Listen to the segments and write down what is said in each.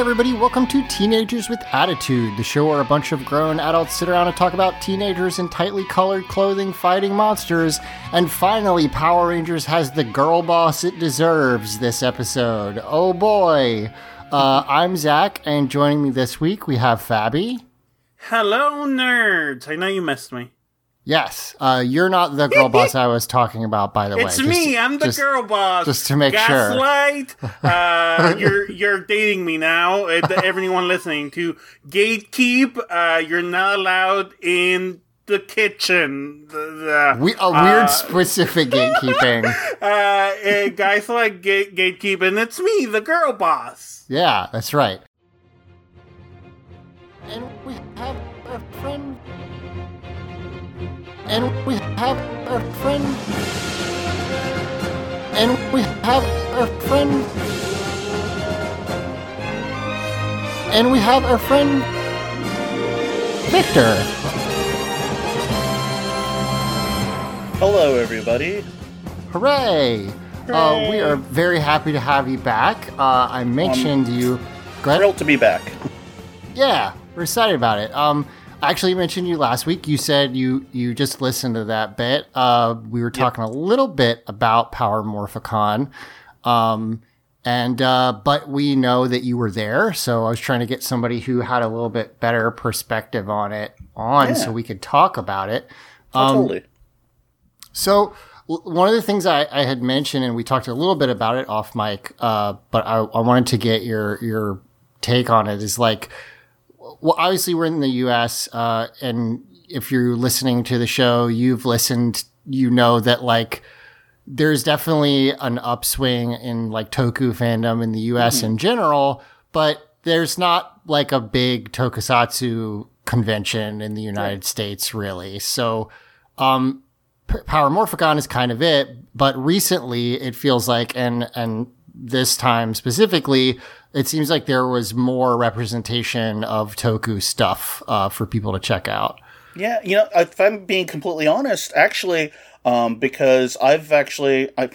Everybody, welcome to Teenagers with Attitude, the show where a bunch of grown adults sit around and talk about teenagers in tightly colored clothing fighting monsters. And finally, Power Rangers has the girl boss it deserves this episode. Oh boy. Uh, I'm Zach, and joining me this week, we have Fabi. Hello, nerds. I know you missed me. Yes, uh, you're not the girl boss I was talking about, by the way. It's me. I'm the just- girl boss. just to make sure. Gaslight. Uh, you're you're dating me now. Uh, everyone listening to gatekeep. Uh, you're not allowed in the kitchen. The, the, We, a weird specific gatekeeping. uh, uh, guys like gate gatekeep, and it's me, the girl boss. Yeah, that's right. And we have And we have a friend. And we have a friend. And we have a friend. Victor. Hello, everybody. Hooray! Uh, we are very happy to have you back. Uh, I mentioned you. Go ahead. Thrilled to be back. Yeah, we're excited about it. Um, actually mentioned you last week. You said you you just listened to that bit. Uh, we were talking a little bit about Power Morphicon, um, and uh, but we know that you were there. So I was trying to get somebody who had a little bit better perspective on it on, Yeah. so we could talk about it. Um, totally. So one of the things I, I had mentioned, and we talked a little bit about it off mic, uh, but I, I wanted to get your your take on it. Is like, well, obviously we're in the U.S., uh, and if you're listening to the show, you've listened, you know that like there's definitely an upswing in like toku fandom in the US in general, but there's not like a big tokusatsu convention in the United States really. So, um, P- Power Morphicon is kind of it, but recently it feels like, and, and this time specifically, it seems like there was more representation of toku stuff, uh, for people to check out. Yeah, you know, if I'm being completely honest, actually, um, because I've actually, I,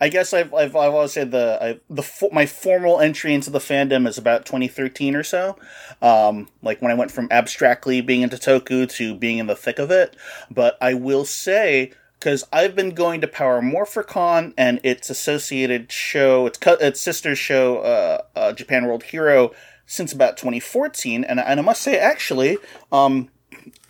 I guess I've, I've, I've always said the, I, the, fo- my formal entry into the fandom is about 2013 or so. Um, like when I went from abstractly being into Toku to being in the thick of it. But I will say, because I've been going to Power Morphicon and its associated show, its, co- its sister show, uh, uh, Japan World Hero, since about 2014. And, and I must say, actually, um,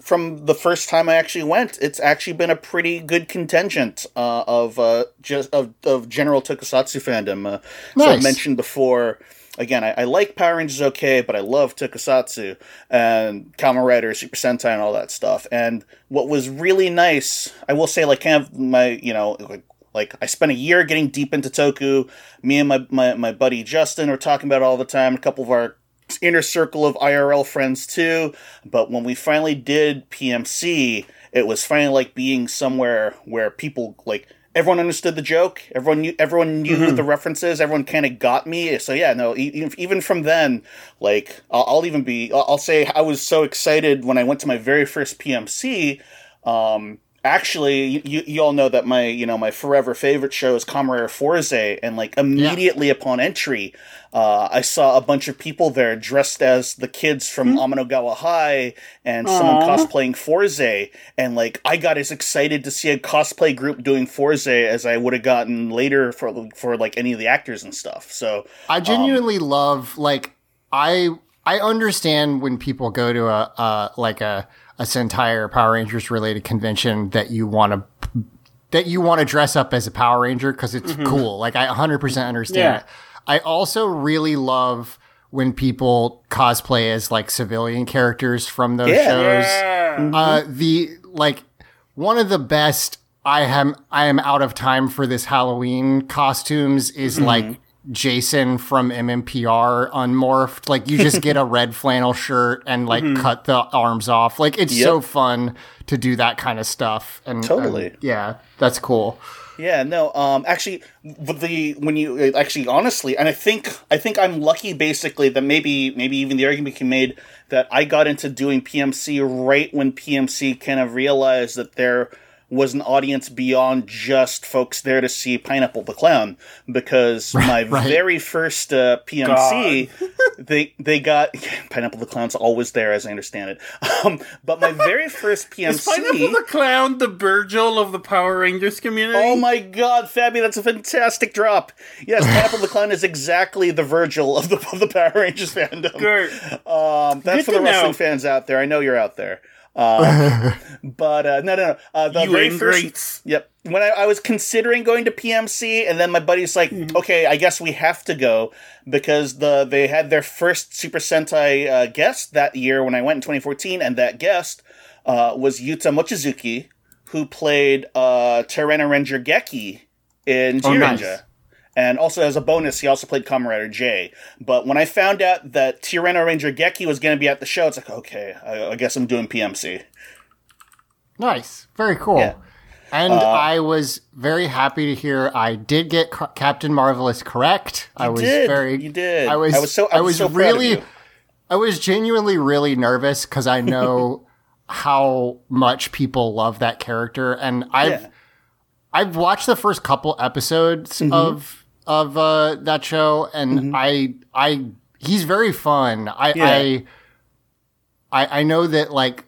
from the first time I actually went, it's actually been a pretty good contingent uh, of uh, just of, of general tokusatsu fandom. Uh, So I Nice. mentioned before. Again, I, I like Power Rangers okay, but I love Tokusatsu and Kamen Rider, Super Sentai, and all that stuff. And what was really nice, I will say, like kind of my, you know, like, like I spent a year getting deep into Toku. Me and my, my, my buddy Justin were talking about it all the time. A couple of our inner circle of IRL friends too. But when we finally did PMC, it was finally like being somewhere where people like everyone understood the joke. Everyone knew everyone knew the references. Everyone kind of got me. So yeah, no, even from then, like I'll, I'll even be, I'll I'll say I was so excited when I went to my very first PMC. Um, actually, you, you, all know that my, you know, my forever favorite show is Kamen Rider Fourze, and like immediately upon entry, uh, I saw a bunch of people there dressed as the kids from Amanogawa High and someone cosplaying Fourze, and like I got as excited to see a cosplay group doing Fourze as I would have gotten later for for like any of the actors and stuff. So I genuinely love like I I understand when people go to a uh like a a Sentai or Power Rangers related convention that you want to that you want to dress up as a Power Ranger because it's cool. Like I 100% understand Yeah. it. I also really love when people cosplay as like civilian characters from those Yeah. shows. Yeah. Uh, the like one of the best I am I am out of time for this Halloween costumes is like Jason from MMPR unmorphed. Like you just get a red flannel shirt and like cut the arms off. Like it's so fun to do that kind of stuff. And Totally. and, yeah, that's cool. Yeah, no. Um, actually, the when you actually honestly, and I think I think I'm lucky basically that maybe maybe even the argument can be made that I got into doing PMC right when PMC kind of realized that there was an audience beyond just folks there to see Pineapple the Clown because my right. very first uh, PMC they they got Pineapple the Clown's always there, as I understand it. Um, but my very first Is Pineapple the Clown the Virgil of the Power Rangers community? Oh my god, Fabi, that's a fantastic drop. Yes, Pineapple the Clown is exactly the Virgil of the, of the Power Rangers fandom. Um, that's Good for the wrestling know. fans out there. I know you're out there. Uh, but uh, no, no, no. Uh, the You very first, yep. When I, I was considering going to PMC, and then my buddy's like, Mm-hmm. "Okay, I guess we have to go because the they had their first Super Sentai uh, guest that year when I went in 2014, and that guest uh, was Yuta Mochizuki, who played uh, Tyranno Ranger Geki in Oh, nice. And also, as a bonus, he also played Kamen Rider J. But when I found out that Tyranno Ranger Geki was going to be at the show, it's like, okay, I, I guess I'm doing PMC. Nice. Very cool. Yeah. And Uh, I was very happy to hear I did get C- Captain Marvelous correct. I was did. very You did. I was I was so- I was so really. I was genuinely really nervous cuz I know how much people love that character and I've Yeah. I've watched the first couple episodes Mm-hmm. of of uh, that show, and I I he's very fun. I, Yeah. I I I know that like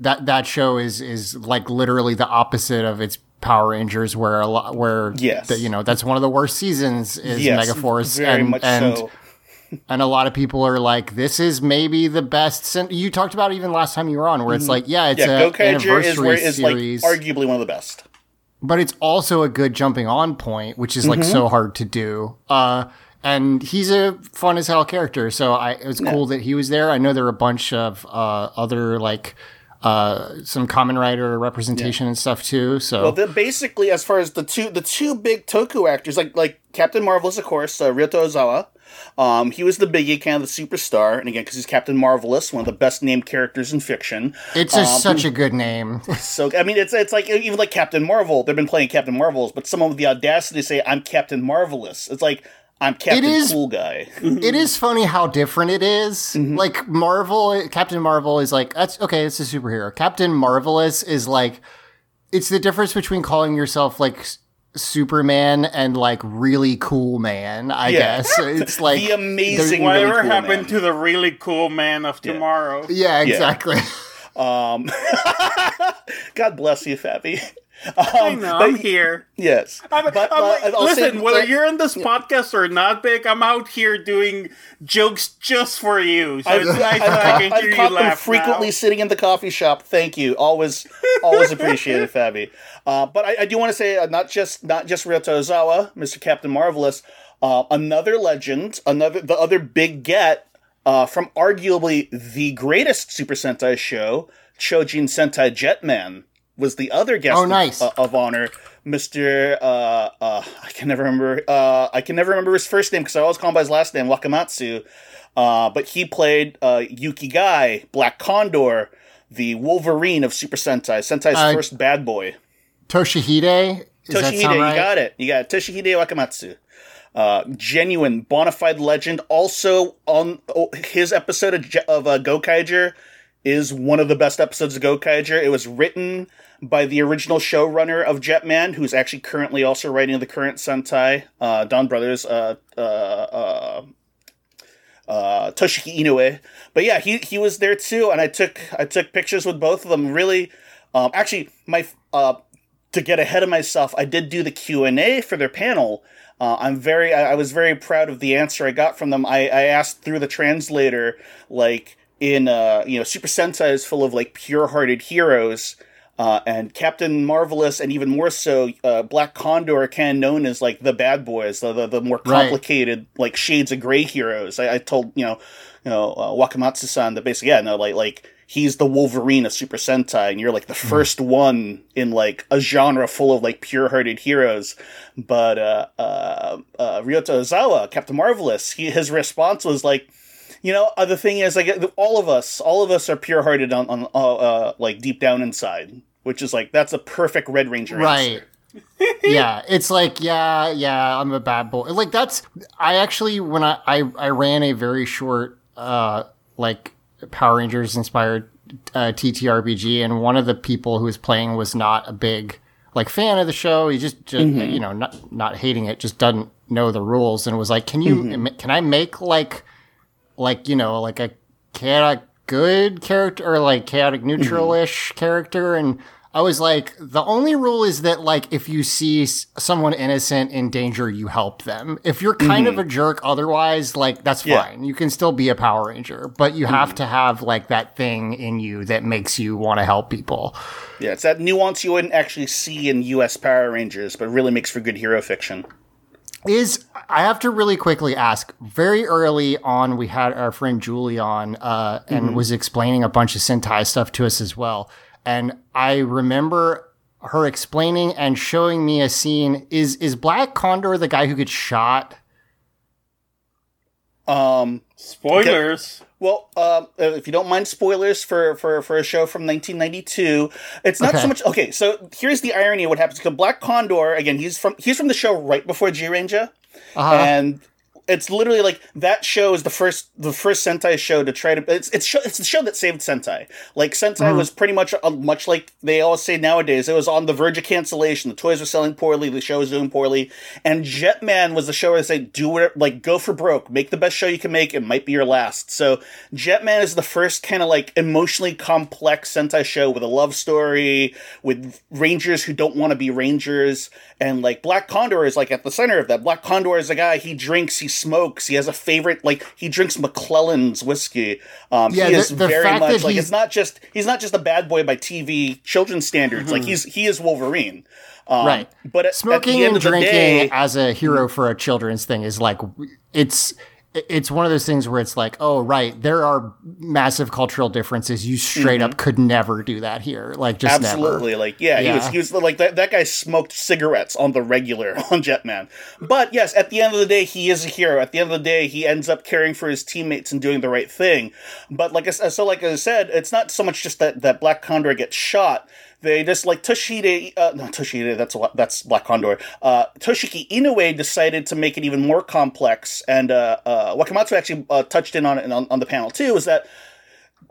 that that show is is like literally the opposite of its Power Rangers, where a lot where Yes. the- you know that's one of the worst seasons is Yes, Megaforce, very and much and so. and a lot of people are like, this is maybe the best. You talked about it even last time you were on, where it's like, yeah, it's Mm-hmm. Yeah, a Gokaiger anniversary is where is like series arguably one of the best. But it's also a good jumping on point, which is like Mm-hmm. so hard to do. Uh, and he's a fun as hell character, so I, it was cool that he was there. I know there are a bunch of uh, other like uh, some Kamen Rider representation and stuff too. So Well, the, basically, as far as the two the two big Toku actors, like like Captain Marvelous, of course, uh, Ryota Ozawa. Um, he was the biggie, kind of the superstar, and again, because he's Captain Marvelous, one of the best named characters in fiction. it's a, such a good name. So I mean, it's it's like even like Captain Marvel. They've been playing Captain Marvels, but someone with the audacity to say I'm Captain Marvelous. It's like I'm Captain is- Cool Guy. it is funny how different it is. Mm-hmm. Like Marvel, Captain Marvel is like that's okay. It's a superhero. Captain Marvelous is like it's the difference between calling yourself like Superman and like really cool man. I Yeah. guess it's like the amazing. Whatever really cool happened man. to the really cool man of tomorrow? Yeah, exactly. Um, God bless you, Fabi. I know, I'm here. Yes, I'm, But, I'm uh, like, I'll say- listen, whether but- you're in this podcast or not, Big, I'm out here doing jokes just for you. So it's nice that I can I've hear you caught them laugh frequently now. sitting in the coffee shop. Thank you. Always, always appreciated, Fabi. Uh, but I, I do want to say uh, not just not just Ryota Ozawa, Mr. Captain Marvelous, uh, another legend, another the other big get uh, from arguably the greatest Super Sentai show, Chojin Sentai Jetman, was the other guest Oh, of- nice. uh, of honor. Mr. Uh, uh, I can never remember. Uh, I can never remember his first name because I always call him by his last name, Wakamatsu. Uh, but he played uh, Yuki Gai, Black Condor, the Wolverine of Super Sentai, Sentai's first bad boy. Toshihide. That Toshihide, you right? got it. You got it. Toshihide Wakamatsu. Uh, genuine, bona fide legend. Also, on oh, his episode of, of uh, Gokaiger is one of the best episodes of Gokaiger. It was written by the original showrunner of Jetman, who's actually currently also writing the current Sentai, uh, Don Brothers, uh, uh, uh, uh, Toshiki Inoue. But yeah, he he was there too, and I took I took pictures with both of them. Really, um, actually, my uh, to get ahead of myself, I did do the Q and A for their panel. Uh, I'm very I, I was very proud of the answer I got from them. I, I asked through the translator, like in uh, you know, Super Sentai is full of like pure-hearted heroes. Uh, and Captain Marvelous, and even more so, uh, Black Condor of known as like the bad boys, the the, the more Right. complicated, like shades of gray heroes. I, I told you know, you know uh, Wakamatsu-san that basically, yeah, no, like like he's the Wolverine of Super Sentai, and you're like the first one in like a genre full of like pure-hearted heroes. But uh, uh, uh, Ryota Ozawa, Captain Marvelous, he, his response was like. You know, uh, the thing is, like, all of us, all of us are pure-hearted on, on uh, uh, like deep down inside, which is like that's a perfect Red Ranger Right. answer. yeah, it's like yeah, yeah, I'm a bad boy. Like that's I actually when I I, I ran a very short uh like Power Rangers inspired uh, TTRPG, and one of the people who was playing was not a big like fan of the show. He just, just Mm-hmm. you know not not hating it, just doesn't know the rules, and was like, "Can you Mm-hmm. can I make like like you know like a chaotic good character or like chaotic neutral-ish character and I was like, the only rule is that like if you see someone innocent in danger, you help them. If you're kind of mm-hmm. a jerk otherwise, like that's Yeah. fine. You can still be a Power Ranger, but you have mm-hmm. to have like that thing in you that makes you want to help people. Yeah, it's that nuance you wouldn't actually see in U.S. Power Rangers, but really makes for good hero fiction. is I have to really quickly ask. Very early on, we had our friend Julie on uh, and mm-hmm. was explaining a bunch of Sentai stuff to us as well. And I remember her explaining and showing me a scene. Is is Black Condor the guy who gets shot? Um, Spoilers. well, um, uh, if you don't mind spoilers for, for, for a show from 1992, it's not Okay. so much. Okay, so here's the irony of what happens. Because Black Condor, again, he's from he's from the show right before G Ranger, Uh-huh. and it's literally like that show is the first the first Sentai show to try to it's it's show, it's the show that saved Sentai. Like Sentai was pretty much uh, much like they always say nowadays. It was on the verge of cancellation. The toys were selling poorly. The show was doing poorly. And Jetman was the show where they say do whatever, like go for broke, make the best show you can make. It might be your last. So Jetman is the first kind of like emotionally complex Sentai show with a love story with Rangers who don't want to be Rangers. And like Black Condor is like at the center of that. Black Condor is a guy, he drinks, he smokes, he has a favorite, like he drinks McClellan's whiskey. Um, Yeah, he the- is the very fact much like, it's not just, he's not just a bad boy by TV children's standards. Like he's, he is Wolverine. Um, Right. But at, Smoking at the end and drinking day, as a hero for a children's thing is like it's it's one of those things where it's like, oh right, there are massive cultural differences. You straight up could never do that here. Like just never. Mm-hmm. Absolutely, like yeah, he was he was like that. That guy smoked cigarettes on the regular on Jetman. But yes, at the end of the day, he is a hero. At the end of the day, he ends up caring for his teammates and doing the right thing. But like I so, like I said, it's not so much just that that Black Condor gets shot. They just like Toshide, uh, not. That's a lot, that's Black Condor. Uh, Toshiki Inoue decided to make it even more complex, and uh, uh, Wakamatsu actually uh, touched in on it on, on the panel too. Is that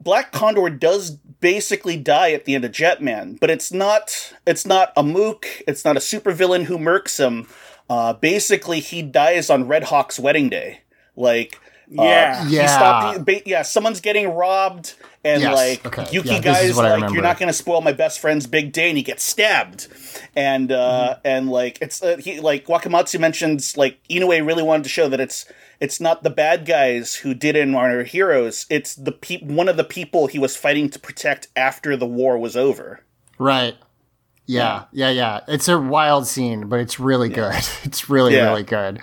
Black Condor does basically die at the end of Jetman, but it's not it's not a mook, it's not a supervillain who murks him. Uh, basically, he dies on Red Hawk's wedding day. Like, uh, Yeah. he Yeah. stopped. ba- Yeah, someone's getting robbed, and Yes, like okay. Yuki Yeah, guys, like you're not gonna spoil my best friend's big day, and he gets stabbed. And uh, Mm-hmm. and like it's uh, he like Wakamatsu mentions like Inoue really wanted to show that it's it's not the bad guys who did it and are heroes. It's the peop- one of the people he was fighting to protect after the war was over. Right. Yeah, yeah, yeah. It's a wild scene, but it's really good. It's really, Yeah. really good.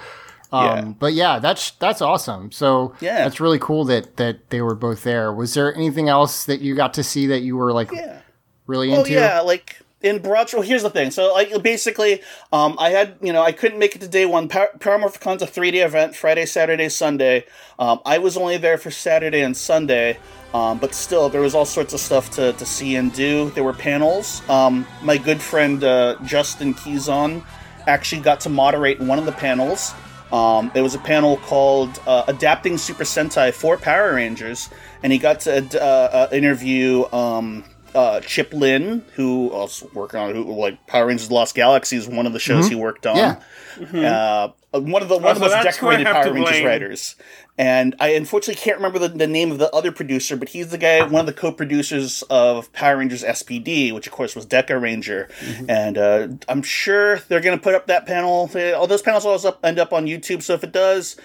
Um, Yeah. But yeah, that's that's awesome. So Yeah. that's really cool that that they were both there. Was there anything else that you got to see that you were like Yeah. really Oh into? Oh yeah, like in broad. Well, here's the thing. So like basically, um, I had you know I couldn't make it to day one. Par- Power Morphicon's a three day event, Friday, Saturday, Sunday. Um, I was only there for Saturday and Sunday. Um, but still, there was all sorts of stuff to, to see and do. There were panels. Um, my good friend uh, Justin Keyson actually got to moderate one of the panels. Um, it was a panel called uh, "Adapting Super Sentai for Power Rangers," and he got to uh, uh, interview um, uh, Chip Lynn, who also working on who like Power Rangers: Lost Galaxy is one of the shows he worked on. Yeah. Uh, one of the one of the Oh, most that's who I decorated Power Rangers blame. writers. And I unfortunately can't remember the, the name of the other producer, but he's the guy, one of the co-producers of Power Rangers SPD, which of course was Dekaranger. Mm-hmm. And uh, I'm sure they're going to put up that panel. All those panels always up, end up on YouTube. So if it does,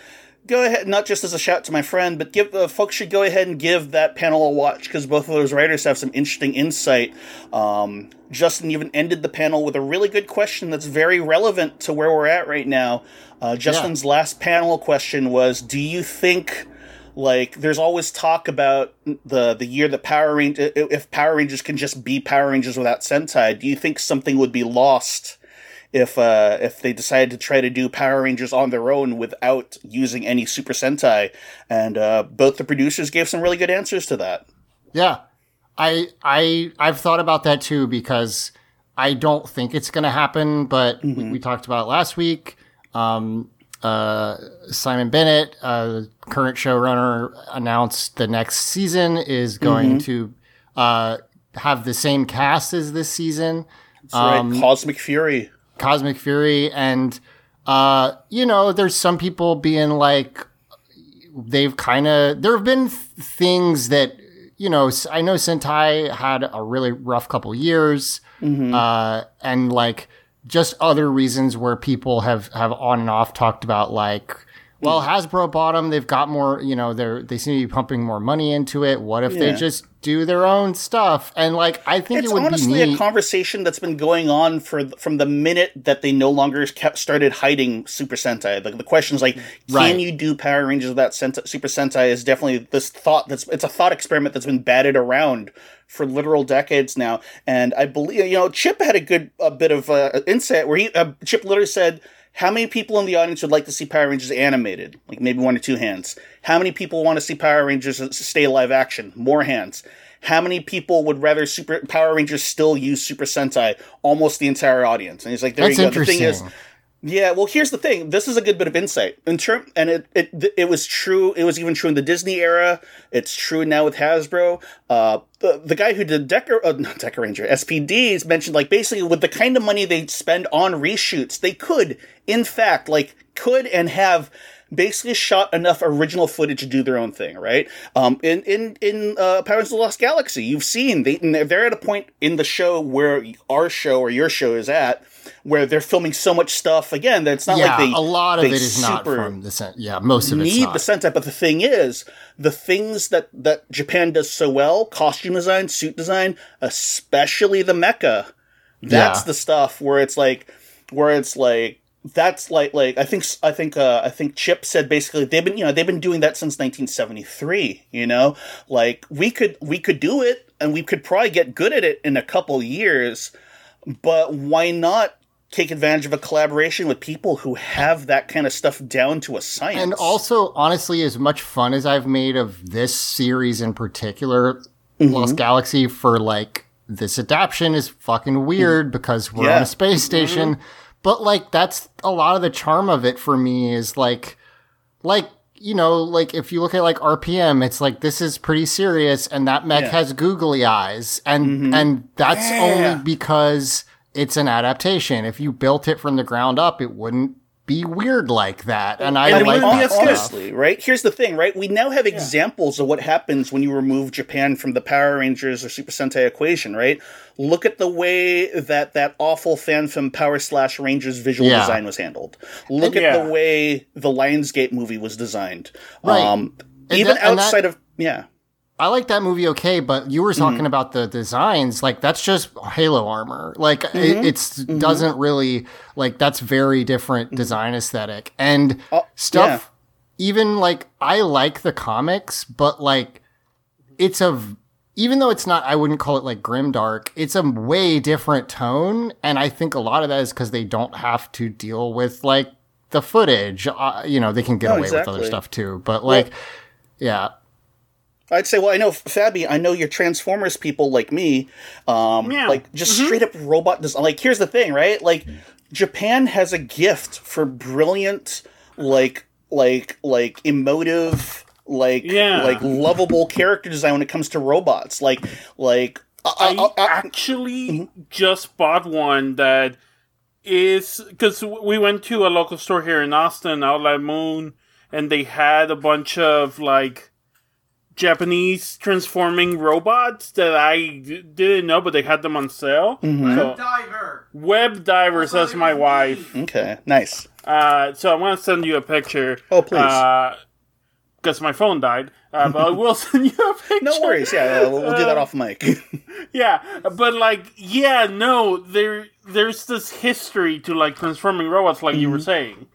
go ahead. Not just as a shout to my friend, but give uh, folks should go ahead and give that panel a watch because both of those writers have some interesting insight. Um, Justin even ended the panel with a really good question that's very relevant to where we're at right now. Uh, Justin's last panel question was: Do you think? Like, there's always talk about the the year that Power Rangers, if Power Rangers can just be Power Rangers without Sentai, do you think something would be lost if uh, if they decided to try to do Power Rangers on their own without using any Super Sentai? And uh, both the producers gave some really good answers to that. Yeah. I I I've thought about that too because I don't think it's going to happen, but we, we talked about last week. Um, uh, Simon Bennett, uh, current showrunner, announced the next season is going to uh, have the same cast as this season. That's right, Cosmic Fury. Cosmic Fury, and uh, you know, there's some people being like, they've kind of there have been th- things that you know I know Sentai had a really rough couple years, uh, and like just other reasons where people have have on and off talked about like. Well, Hasbro bought them. They've got more, you know, they're, they seem to be pumping more money into it. What if they just do their own stuff? And like, I think It's it would honestly be a conversation that's been going on for from the minute that they no longer kept started hiding Super Sentai. The, the question is like, can Right. you do Power Rangers without Senta- Super Sentai? Is definitely this thought that's it's a thought experiment that's been batted around for literal decades now. And I believe you know Chip had a good a bit of uh, insight where he uh, Chip literally said. How many people in the audience would like to see Power Rangers animated? Like maybe one or two hands. How many people want to see Power Rangers uh, stay live action? More hands. How many people would rather Super Power Rangers still use Super Sentai? Almost the entire audience. And he's like, there That's you go. The thing is. Yeah, well, here's the thing. This is a good bit of insight in term, and it, it it was true. It was even true in the Disney era. It's true now with Hasbro. Uh, the, the guy who did Decker, uh, not Dekaranger, SPDs mentioned like basically with the kind of money they spend on reshoots, they could, in fact, like could and have basically shot enough original footage to do their own thing, right? Um, in in in uh, Powers of the Lost Galaxy, you've seen they they're at a point in the show where our show or your show is at, where they're filming so much stuff again that it's not yeah, like they a lot of it is not from the Sen- yeah, most of it's need the Sentai. But the thing is, the things that that Japan does so well, costume design, suit design, especially the mecha, that's Yeah. the stuff where it's like, where it's like. That's like like I think I think uh, I think Chip said basically they've been you know they've been doing that since 1973 you know? Like we could we could do it and we could probably get good at it in a couple years but why not take advantage of a collaboration with people who have that kind of stuff down to a science? And also, honestly, as much fun as I've made of this series in particular, mm-hmm. Lost Galaxy, for like this adaptation is fucking weird mm. because we're on a space mm-hmm. station. But like, that's a lot of the charm of it for me is like, like, you know, like if you look at like RPM, it's like this is pretty serious, and that mech Yeah. has googly eyes, and mm-hmm. and that's Yeah. only because it's an adaptation. If you built it from the ground up, it wouldn't be weird like that. And I And like that honestly, right? Here's the thing, right? We now have examples of what happens when you remove Japan from the Power Rangers or Super Sentai equation, right? Look at the way that that awful fan film Power Slash Rangers visual Yeah. design was handled. Look at Yeah. the way the Lionsgate movie was designed. Right. Um, even that- and that- outside of yeah. I like that movie okay, but you were talking mm-hmm. about the designs. Like that's just Halo armor. Like it mm-hmm. it's mm-hmm. doesn't really like that's very different design aesthetic and oh, stuff. Even like I like the comics, but like it's a v- even though it's not, I wouldn't call it like grim dark. It's a way different tone, and I think a lot of that is because they don't have to deal with like the footage. Uh, you know, they can get No, away with other stuff too. But like, yeah. I'd say, well, I know Fabi. I know you're Transformers people like me. Um, Yeah. like just straight up robot design. Like, here's the thing, right? Like, Japan has a gift for brilliant, like, like, like emotive, like, Yeah. like lovable character design when it comes to robots. Like, like. uh, I uh, uh, actually Mm-hmm. just bought one that is because we went to a local store here in Austin, Outlet Moon, and they had a bunch of like Japanese transforming robots that I d- didn't know, but they had them on sale. Mm-hmm. So, Diver. Web Diver says my wife. okay, nice. Uh, so I'm gonna send you a picture. Oh, please. Because my phone died, uh, but I will send you a picture. No worries. Yeah, we'll, we'll do that Uh, off mic. Yeah, but like, yeah, no, there, there's this history to like transforming robots, like Mm-hmm. you were saying.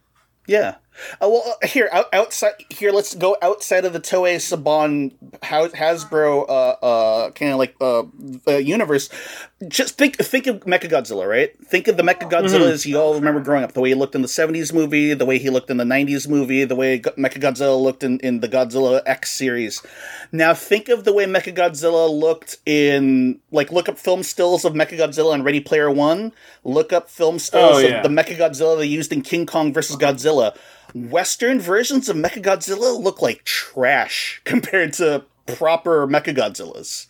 Yeah. Uh, well, uh, here out, outside here, let's go outside of the Toei Saban Has- Hasbro uh, uh, kind of like uh, uh, universe. Just think think of Mechagodzilla, right? Think of the Mechagodzilla as you all remember growing up. The way he looked in the '70s movie, the way he looked in the '90s movie, the way Go- Mechagodzilla looked in, in the Godzilla X series. Now think of the way Mechagodzilla looked in like look up film stills of Mechagodzilla in Ready Player One. Look up film stills Oh, yeah. of the Mechagodzilla they used in King Kong versus Godzilla. Western versions of Mechagodzilla look like trash compared to proper Mechagodzillas.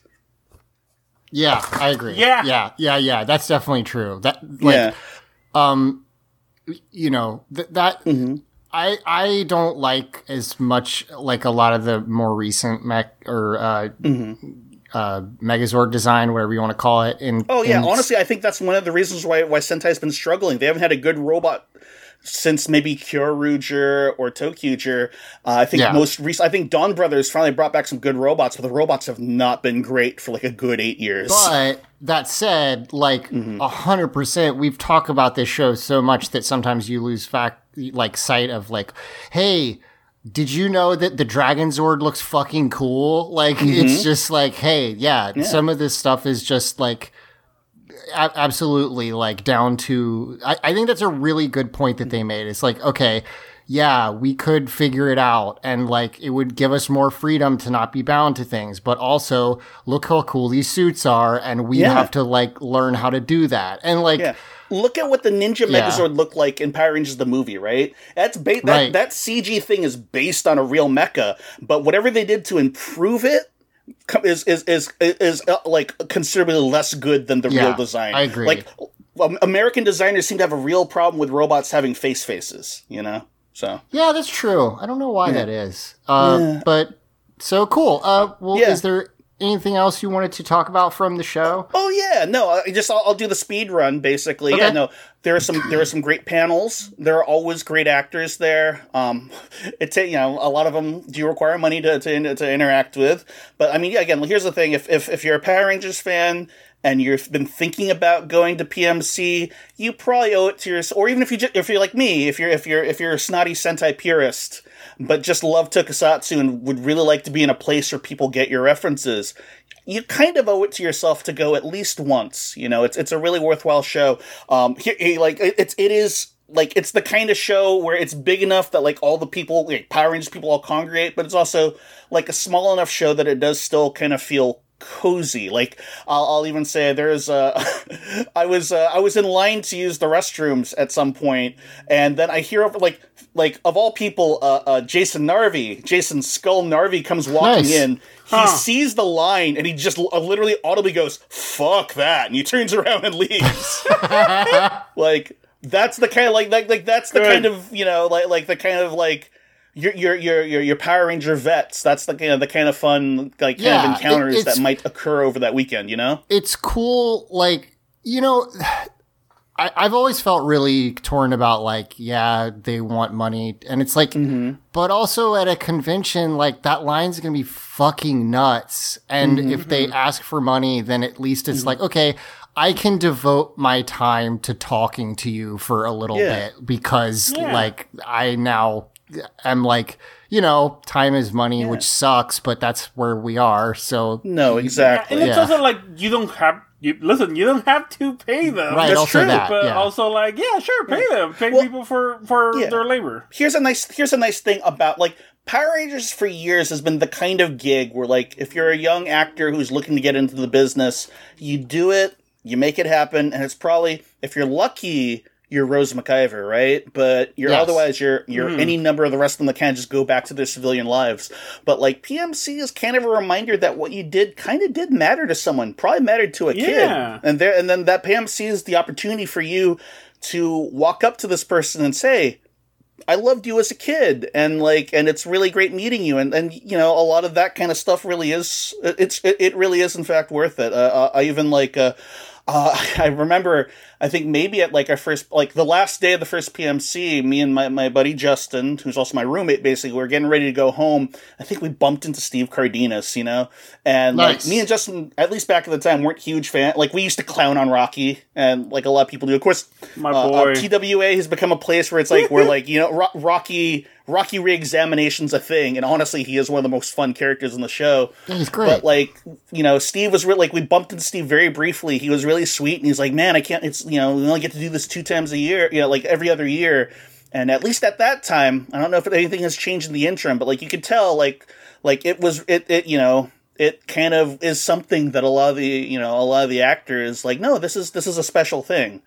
Yeah, I agree. Yeah. yeah, yeah, yeah. That's definitely true. That like, yeah. um, you know th- that. Mm-hmm. I I don't like as much like a lot of the more recent mech or uh, uh, Megazord design, whatever you want to call it. In Oh yeah, in- honestly, I think that's one of the reasons why why Sentai's been struggling. They haven't had a good robot since maybe Kyoryuger or Tokyuger. Uh, I think Yeah. most recent, I think Don Brothers finally brought back some good robots, but the robots have not been great for like a good eight years. But that said, like a hundred percent, we've talked about this show so much that sometimes you lose fact like sight of like, hey. Did you know that the Dragon Zord looks fucking cool? Like, it's just like, hey, yeah, some of this stuff is just like, absolutely like down to I, I think that's a really good point that they made it's like okay yeah we could figure it out and like it would give us more freedom to not be bound to things but also look how cool these suits are and we Yeah. have to like learn how to do that and like Yeah. Look at what the Ninja Yeah. Megazord looked like in Power Rangers the movie, right? That's ba- that Right. that CG thing is based on a real mecha, but whatever they did to improve it is is is is uh, like considerably less good than the Yeah, real design. I agree. Like um, American designers seem to have a real problem with robots having face faces, you know? So, yeah that's true i don't know why that is uh but so cool uh well Yeah. is there anything else you wanted to talk about from the show Oh yeah, no, I just I'll, I'll do the speed run basically. Yeah, Okay. no, there are some there are some great panels. There are always great actors there. Um, it ta- you know a lot of them do require money to, to to interact with. But I mean, yeah, again, here's the thing: if if if you're a Power Rangers fan and you've been thinking about going to PMC, you probably owe it to your or even if you if you're like me, if you're if you're if you're a snotty Sentai purist. But just love Tokusatsu and would really like to be in a place where people get your references you kind of owe it to yourself to go at least once. You know, it's it's a really worthwhile show. Um, he, he- like it- it's it is like it's the kind of show where it's big enough that like all the people, like Power Rangers people, all congregate, but it's also like a small enough show that it does still kind of feel cozy. Like I'll, I'll even say there's uh, I was uh, I was in line to use the restrooms at some point, and then I hear over like like of all people, uh, uh, Jason Narvy, Jason Skull Narvy comes walking Nice. in. He Huh. sees the line and he just l- uh, literally audibly goes "fuck that," and he turns around and leaves. like that's the kind of like like like that's the Good. kind of you know like like the kind of like. Your, your your your your Power Ranger vets. That's the kind of the kind of fun like kind Yeah, of encounters it's- that might occur over that weekend. You know. it's cool like you know I, i've always felt really torn about like yeah they want money and it's like mm-hmm. but also at a convention like that line's gonna be fucking nuts and mm-hmm. if they ask for money then at least it's like mm-hmm. okay I can devote my time to talking to you for a little Yeah. bit because Yeah. like I now am like, you know, time is money, which sucks, but that's where we are. So No, exactly. And it's Yeah. also like you don't have you listen. You don't have to pay them, right, That's also true, that, but yeah. also like yeah, sure, pay them, pay Well, people for for yeah. their labor. here's a nice here's a nice thing about like Power Rangers for years has been the kind of gig where like if you're a young actor who's looking to get into the business, you do it, you make it happen, and it's probably if you're lucky, you're Rose McIver, right? But you're Yes. otherwise you're you're any number of the rest of them that can just go back to their civilian lives. But like PMC is kind of a reminder that what you did kind of did matter to someone, probably mattered to a Yeah. kid. And there and then that PMC is the opportunity for you to walk up to this person and say, I loved you as a kid, and like, and it's really great meeting you, and and you know, a lot of that kind of stuff really is, it's it, it really is in fact worth it. Uh, I even like, uh, uh, I remember, I think maybe at like our first, like the last day of the first PMC, me and my my buddy Justin, who's also my roommate, basically, we were getting ready to go home. I think we bumped into Steve Cardenas, you know, and Nice. like me and Justin, at least back at the time, weren't huge fan. Like we used to clown on Rocky, and like a lot of people do. Of course, My uh, uh. TWA has become a place where it's like we're like you know Ro- Rocky Rocky re-examination's a thing, and honestly, he is one of the most fun characters in the show. He's great. But like you know, Steve was really like we bumped into Steve very briefly. He was really sweet, and he's like, man, I can't. It's you know we only get to do this two times a year, you know, like every other year. And at least at that time, I don't know if anything has changed in the interim, but like you could tell, like like it was it it you know it kind of is something that a lot of the you know a lot of the actors like no this is this is a special thing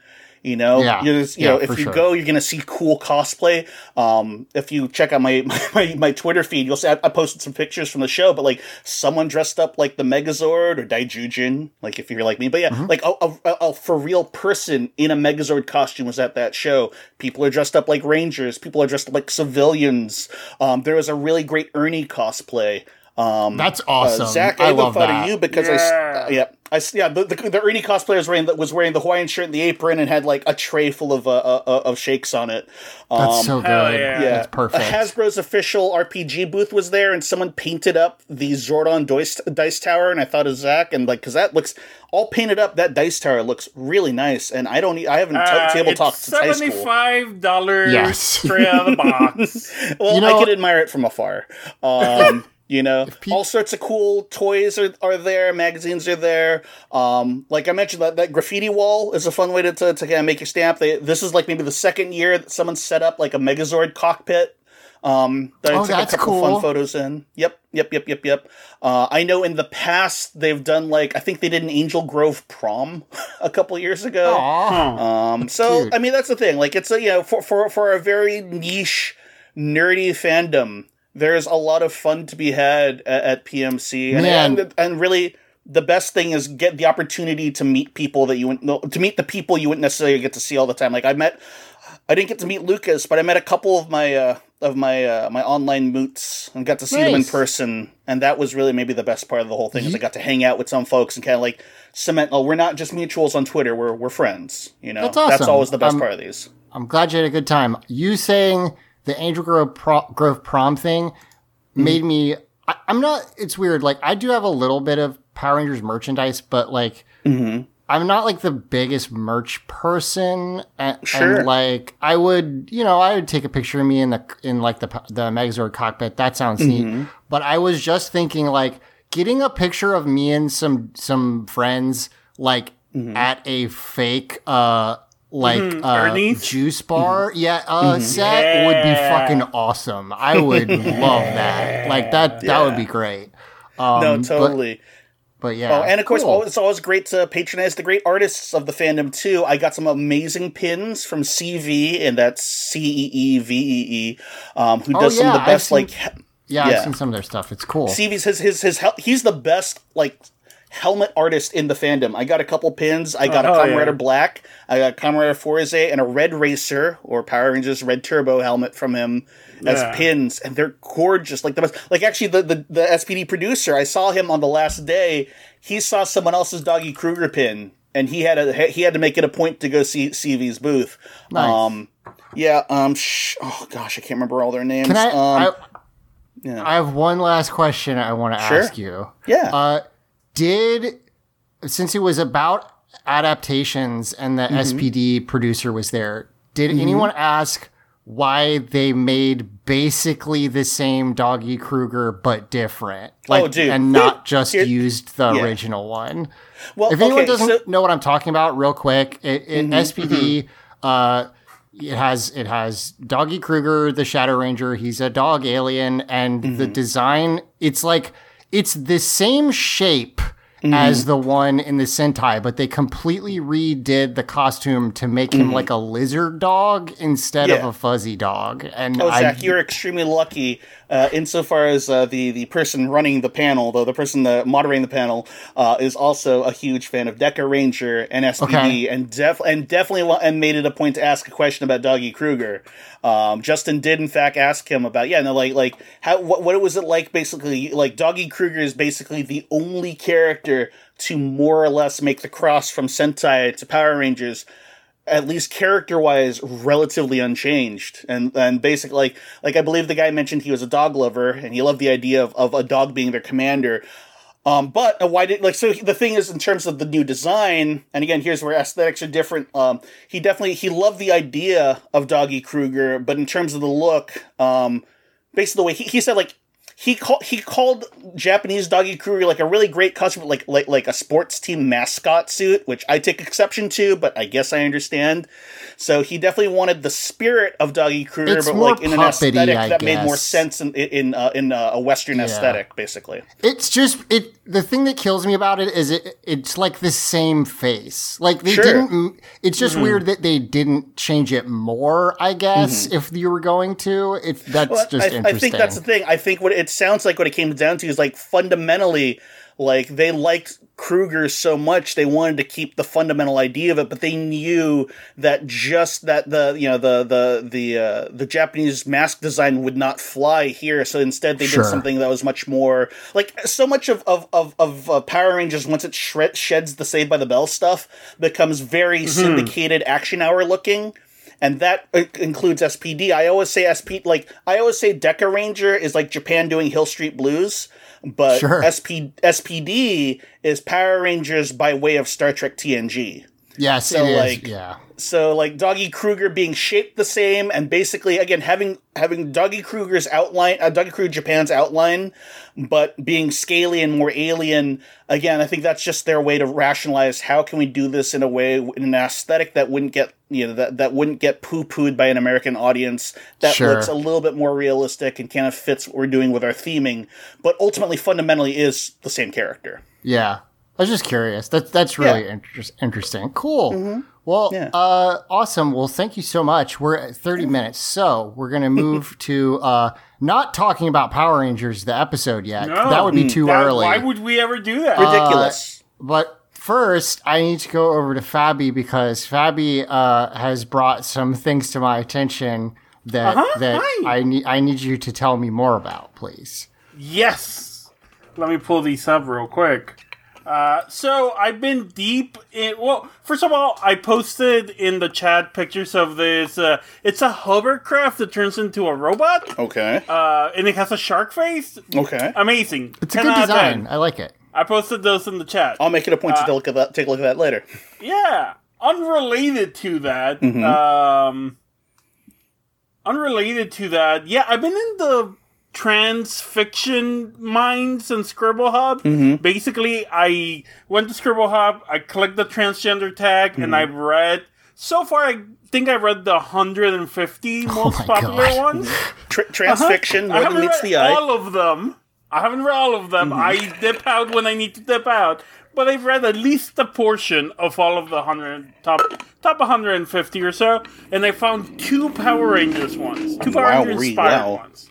You know, Yeah. you, just, you Yeah, know, if you sure. go, you're gonna see cool cosplay. Um, if you check out my, my my Twitter feed, you'll see I, I posted some pictures from the show, but like someone dressed up like the Megazord or Daijujin, like if you're like me. But yeah, Mm-hmm. like a, a, a, a for real person in a Megazord costume was at that show. People are dressed up like Rangers. People are dressed up like civilians. Um, there was a really great Ernie cosplay. Um, That's uh, awesome. Zach, I I love that. of you because I, s- Yeah. uh, yeah, I, s- yeah, the, the, the Ernie cosplayer was wearing, the, was wearing the Hawaiian shirt and the apron and had like a tray full of, uh, uh, uh, of shakes on it. Um, That's so good. yeah. yeah, That's perfect. Hasbro's official RPG booth was there, and someone painted up the Zordon dice, dice tower, and I thought of Zach, and like, because that looks all painted up. That dice tower looks really nice, and I don't, I haven't t- Uh, tabletop it's since high school. seventy-five dollars Yes. straight out of the box. Well, You know- I could admire it from afar. Um, you know, all sorts of cool toys are, are there, magazines are there. Um, like I mentioned, that, that graffiti wall is a fun way to, to, to kind of make your stamp. They, this is like maybe the second year that someone set up like a Megazord cockpit. Um, that I Oh, took that's a couple cool. fun photos in. Yep, yep, yep, yep, yep. Uh, I know in the past they've done like I think they did an Angel Grove prom a couple years ago. Um, so cute. I mean that's the thing. Like it's a you know for for for a very niche nerdy fandom, there's a lot of fun to be had at, at PMC, and, and and really the best thing is get the opportunity to meet people that you wouldn't to meet the people you wouldn't necessarily get to see all the time. Like I met, I didn't get to meet Lucas, but I met a couple of my uh, of my uh, my online moots and got to see them in person, and that was really maybe the best part of the whole thing. Is I got to hang out with some folks and kind of like cement. Oh, we're not just mutuals on Twitter. We're we're friends. You know, That's awesome. always the best Um, part of these. I'm glad you had a good time. You saying the Angel Grove, pro- Grove prom thing made mm-hmm. me. I, I'm not. It's weird. Like I do have a little bit of Power Rangers merchandise, but like mm-hmm. I'm not like the biggest merch person. And, Sure. and like I would, you know, I would take a picture of me in the in like the the Megazord cockpit. That sounds neat. Mm-hmm. But I was just thinking like getting a picture of me and some some friends like at a fake uh like uh, juice bar yeah uh set would be fucking awesome. I would love that. Like that that would be great. Um No, totally. but, yeah Oh, and of course, Cool. it's always great to patronize the great artists of the fandom too. I got some amazing pins from CV, and that's C E E V E E, um, who Oh, does some of the best seen- like yeah, yeah. i've seen some of their stuff. It's cool. CV's his his his hel- he's the best like helmet artist in the fandom. I got a couple pins. I got Oh, a hell Kamen Rider yeah. Black. I got Kamen Rider Fourze and a Red Racer or Power Rangers Red Turbo helmet from him as Yeah. pins, and they're gorgeous. Like the most, Like actually, the, the the SPD producer, I saw him on the last day. He saw someone else's Doggy Kruger pin, and he had a he had to make it a point to go see CV's booth. Nice. Um, yeah. Um. Sh- oh gosh, I can't remember all their names. can i um, I, yeah. I have one last question i want to Sure. ask you yeah. uh did since it was about adaptations and the Mm-hmm. SPD producer was there, did anyone ask why they made basically the same Doggy Kruger but different? Like, Oh, dude. and not just used the yeah. original one. well, If anyone okay, doesn't so- Mm-hmm, know what I'm talking about, real quick, it, it, SPD, uh, it has it has Doggy Kruger, the Shadow Ranger. He's a dog alien, and Mm-hmm. the design it's like it's the same shape Mm-hmm. as the one in the Sentai, but they completely redid the costume to make him like a lizard dog instead of Mm-hmm. A fuzzy dog. And Oh, I, Zach, you're extremely lucky uh, insofar as uh, the the person running the panel, though the person uh, moderating the panel, uh, is also a huge fan of Dekaranger and SPD, Okay. and def and definitely and made it a point to ask a question about Doggy Kruger. Um, Justin did in fact ask him about yeah, no, like like how what what was it like basically like Doggy Kruger is basically the only character to more or less make the cross from Sentai to Power Rangers at least character wise, relatively unchanged. And and basically, like like I believe the guy mentioned he was a dog lover and he loved the idea of, of a dog being their commander. Um, but uh, why did like so the thing is in terms of the new design, and again here's where aesthetics are different. Um, he definitely he loved the idea of Doggy Kruger, but in terms of the look, um, basically the way he, he said like he called he called Japanese Doggy Kruger like a really great costume, like like like a sports team mascot suit, which I take exception to, but I guess I understand. So he definitely wanted the spirit of Doggy It's but like in an aesthetic I that made more sense in in uh, in uh, a Western aesthetic, basically. It's just it. The thing that kills me about it is it. It's like the same face. Like they Sure. didn't. It's just weird that they didn't change it more. I guess if you were going to, if that's Well, just I, interesting. I think that's the thing. I think what it sounds like what it came down to is like fundamentally, like they liked Kruger so much they wanted to keep the fundamental idea of it, but they knew that just that the you know the the the uh, the Japanese mask design would not fly here. So instead, they Sure. did something that was much more like so much of of of, of uh, Power Rangers once it shred, sheds the Saved by the Bell stuff becomes very syndicated action hour looking and that uh, includes SPD. I always say SP, like I always say, Dekaranger is like Japan doing Hill Street Blues, but Sure. SP, SPD is Power Rangers by way of Star Trek TNG. yes, so, it is. like, yeah, So like Doggy Kruger being shaped the same, and basically again having having Doggy Kruger's outline, uh, Doggy Kruger Japan's outline, but being scaly and more alien. Again, I think that's just their way to rationalize how can we do this in a way in an aesthetic that wouldn't get you know that that wouldn't get poo pooed by an American audience that Sure. looks a little bit more realistic and kind of fits what we're doing with our theming, but ultimately fundamentally is the same character. yeah. I was just curious. That's that's really Yeah. inter- interesting. Cool. Well, Yeah. uh, awesome. Well, thank you so much. We're at 30 minutes, so we're gonna move to uh, not talking about Power Rangers the episode yet. No. that would be too That- early. Why would we ever do that? Ridiculous. But first, I need to go over to Fabi because Fabi uh, has brought some things to my attention that Uh-huh, that hi. I need I need you to tell me more about, please. Yes. Let me pull these up real quick. Uh, so I've been deep in. Well, first of all, I posted in the chat pictures of this. Uh, it's a hovercraft that turns into a robot, okay. uh, and it has a shark face. okay. Amazing. It's a good design. I like it. I posted those in the chat. I'll make it a point to look at that. Take a look at that later. Yeah. Unrelated to that, Mm-hmm. um, unrelated to that, yeah, I've been in the trans fiction minds and Scribble Hub. Mm-hmm. Basically, I went to Scribble Hub, I clicked the transgender tag, Mm-hmm. and I've read. So far, I think I read the 150 most Oh popular God. ones. Tra- trans fiction Uh-huh. I more than haven't meets read the eye. all of them. I haven't read all of them. I dip out when I need to dip out. But I've read at least a portion of all of the hundred top top 150 or so, and I found two Power Rangers ones, two Power Wow, Ranger re- inspired wow. ones.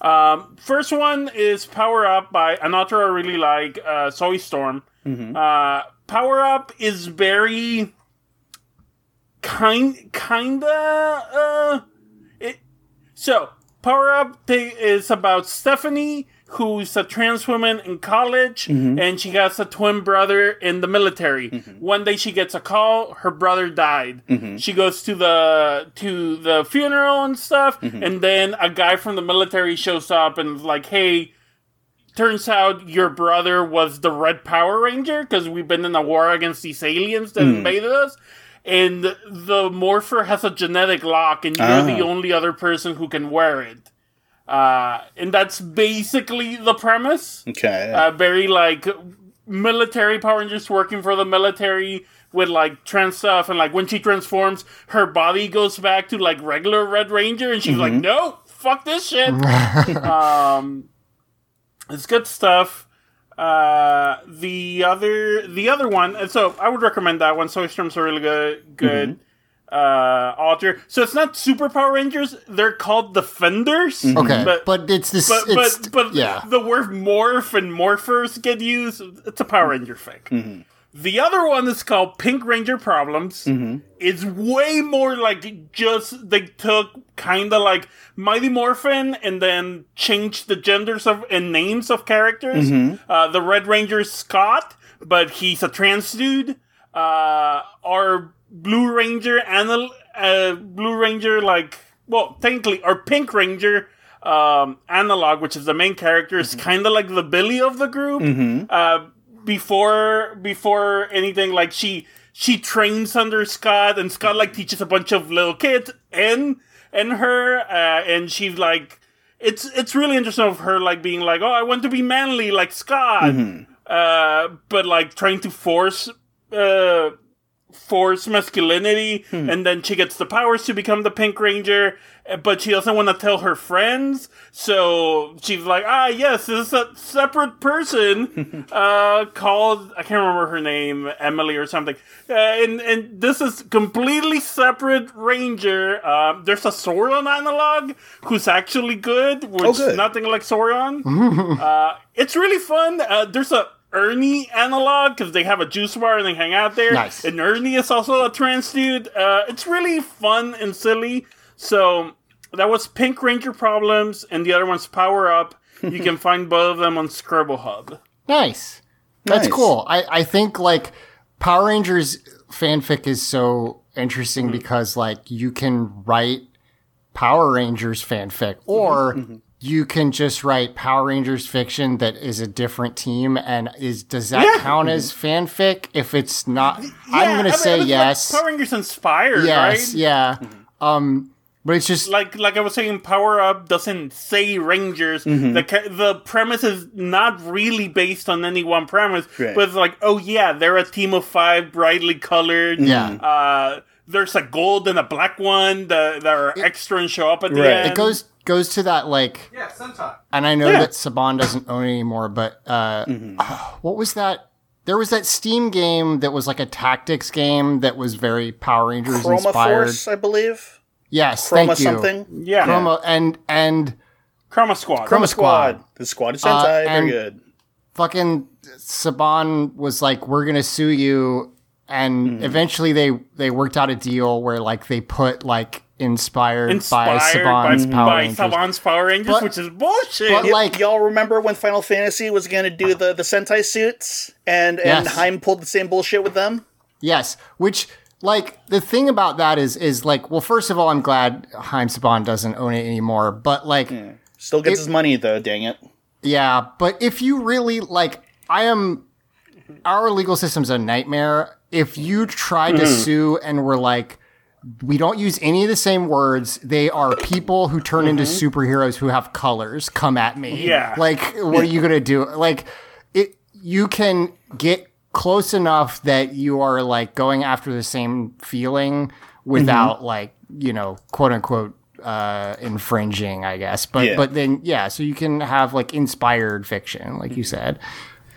Um, first one is Power Up by an author I really like, uh, Zoe Storm. Uh, Power Up is very kind, kinda. Uh, it so Power Up th- is about Stephanie, who's a trans woman in college, mm-hmm. and she has a twin brother in the military. Mm-hmm. One day she gets a call, her brother died. Mm-hmm. She goes to the to the funeral and stuff, and then a guy from the military shows up and is like, "Hey." Turns out your brother was the Red Power Ranger because we've been in a war against these aliens that mm. invaded us and the morpher has a genetic lock, and you're the Ah. only other person who can wear it. Uh, and that's basically the premise. Okay. Uh, very like military Power Rangers working for the military with like trans stuff, and like when she transforms, her body goes back to like regular Red Ranger, and she's like, "No, fuck this shit." um, it's good stuff. Uh, the other the other one, and so I would recommend that one. Zoe Storm's a really good good uh author. So it's not Super Power Rangers; they're called Defenders. Okay, But- but, it's this. But it's, but but yeah. the word morph and morphers get used. It's a Power Ranger fic. The other one is called Pink Ranger Problems. It's way more like just they took kind of like Mighty Morphin and then changed the genders of and names of characters. Uh, the Red Ranger is Scott, but he's a trans dude. Uh, our Blue Ranger and uh, Blue Ranger like well technically or Pink Ranger um, analog, which is the main character, is kind of like the Billy of the group. Uh, before before anything, like she she trains under Scott, and Scott like teaches a bunch of little kids and and her, uh, and she's like. it's it's really interesting of her like being like, oh, I want to be manly like Scott, uh, but like trying to force uh force masculinity, and then she gets the powers to become the Pink Ranger, uh, but she doesn't want to tell her friends, so she's like, ah, yes, this is a separate person uh, called I can't remember her name, Emily or something, uh, and and this is completely separate Ranger. Um, there's a Zordon analog who's actually good, which Oh, good. nothing like Zordon. uh, it's really fun. Uh, there's a Ernie analog because they have a juice bar and they hang out there. Nice. And Ernie is also a trans dude. Uh, it's really fun and silly. So that was Pink Ranger Problems, and the other one's Power Up. You can find both of them on Scribble Hub. Nice. That's Nice. cool. I, I think like Power Rangers fanfic is so interesting Mm-hmm. because like you can write Power Rangers fanfic or Mm-hmm. You can just write Power Rangers fiction that is a different team and is does that Yeah. count as fanfic if it's not Yeah, I'm gonna mean, say it's like yes. Power Rangers inspired, yes, right? yeah. Um but it's just like like I was saying, Power Up doesn't say Rangers. Mm-hmm. The the premise is not really based on any one premise, Right. but it's like, oh yeah, they're a team of five, brightly colored. Yeah. Uh, there's a gold and a black one that, that are extra and show up at the Right. end. it goes goes to that like Yeah, Sentai. and I know Yeah. that Saban doesn't own it anymore, but uh, Mm-hmm. what was that? There was that Steam game that was like a tactics game that was very Power Rangers Chroma inspired. Force, I believe. Yes, Chroma thank you. something. yeah, Chroma and and Chroma Squad. Chroma Chroma Squad. The Squad is Sentai. Uh, and- Very good. fucking Saban was like, "We're gonna sue you," and Mm-hmm. eventually they they worked out a deal where like they put like inspired, Inspired by by, Saban's Power by Rangers. Saban's Power Rangers, But- which is bullshit. but, Y- like- y'all remember when Final Fantasy was going to do the, the Sentai suits, and and Yes. Haim pulled the same bullshit with them? Yes, which like the thing about that is is like well, first of all, I'm glad Haim Saban doesn't own it anymore, but like. Still gets It- his money though. Dang it! Yeah, but if you really like, I am. Our legal system's a nightmare. If you tried to hmm. sue and were like, we don't use any of the same words. They are people who turn into mm-hmm. superheroes who have colors. Come at me. Yeah. Like, what are you gonna do? Like, it. You can get close enough that you are like going after the same feeling mm-hmm. without like you know quote unquote uh infringing i guess but Yeah. but then yeah so you can have like inspired fiction like you mm-hmm. said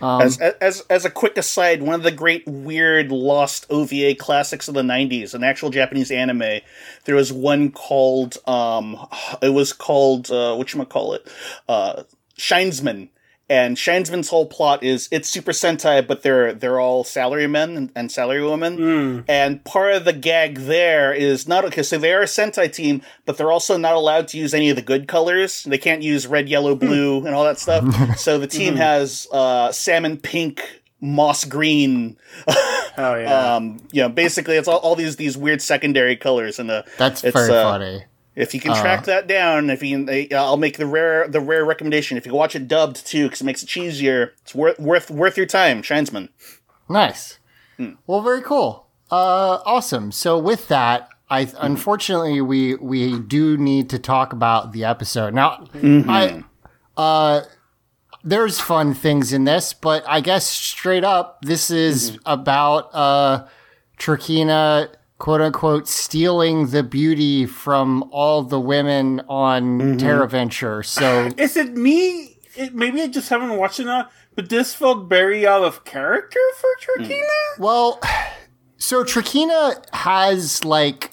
as, as as a quick aside, one of the great weird lost OVA classics of the '90s, an actual Japanese anime. There was one called um, it was called uh, what you call it, uh, Shinesman. And Shinesman's whole plot is it's Super Sentai, but they're they're all salarymen and, and salarywomen. And part of the gag there is not okay. So they are a Sentai team, but they're also not allowed to use any of the good colors. They can't use red, yellow, blue, and all that stuff. so the team has uh, salmon pink, moss green. oh yeah. Um, you know, basically it's all, all these these weird secondary colors. And the that's it's, very uh, funny if you can track that down, if you, can, uh, I'll make the rare the rare recommendation. If you watch it dubbed too, because it makes it cheesier. It's worth worth worth your time, Shinesman. nice. Well very cool. Uh awesome. So with that i unfortunately we we do need to talk about the episode. Now i uh there's fun things in this but i guess straight up this is about uh Trakina, quote unquote, stealing the beauty from all the women on mm-hmm. Terra Venture. So, Is it me? It, maybe I just haven't watched enough, but this felt very out of character for hmm. Trakina. well, so Trakina has like,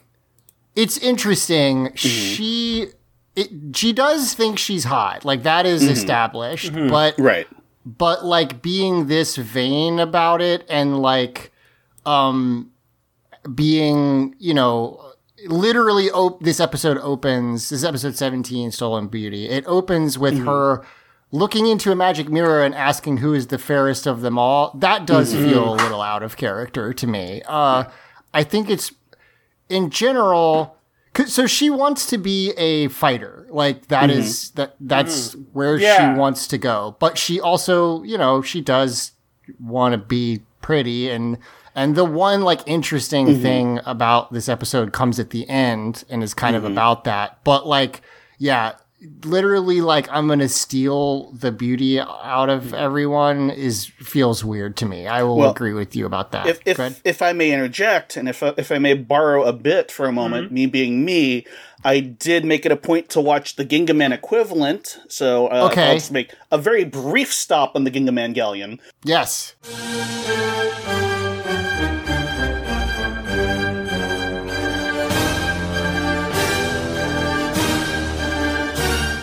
it's interesting. Mm-hmm. She, it, she does think she's hot. Like, that is mm-hmm. established. But, Right. but like being this vain about it and like, um, being, you know, literally op- this episode opens this is episode 17 stolen beauty. It opens with mm-hmm. her looking into a magic mirror and asking who is the fairest of them all. That does mm-hmm. feel a little out of character to me. Uh i think it's in general. so she wants to be a fighter. Like that mm-hmm. is that that's where Yeah. she wants to go. But she also you know she does want to be pretty and and the one like interesting mm-hmm. thing about this episode comes at the end and is kind of mm-hmm. about that but like yeah literally like I'm gonna steal the beauty out of mm-hmm. everyone is feels weird to me. I will Well, agree with you about that. if if, if I may interject, and if if I may borrow a bit for a moment, me being me, I did make it a point to watch the Gingaman equivalent. So uh, Okay. I'll just make a very brief stop on the Gingaman Galleon. yes.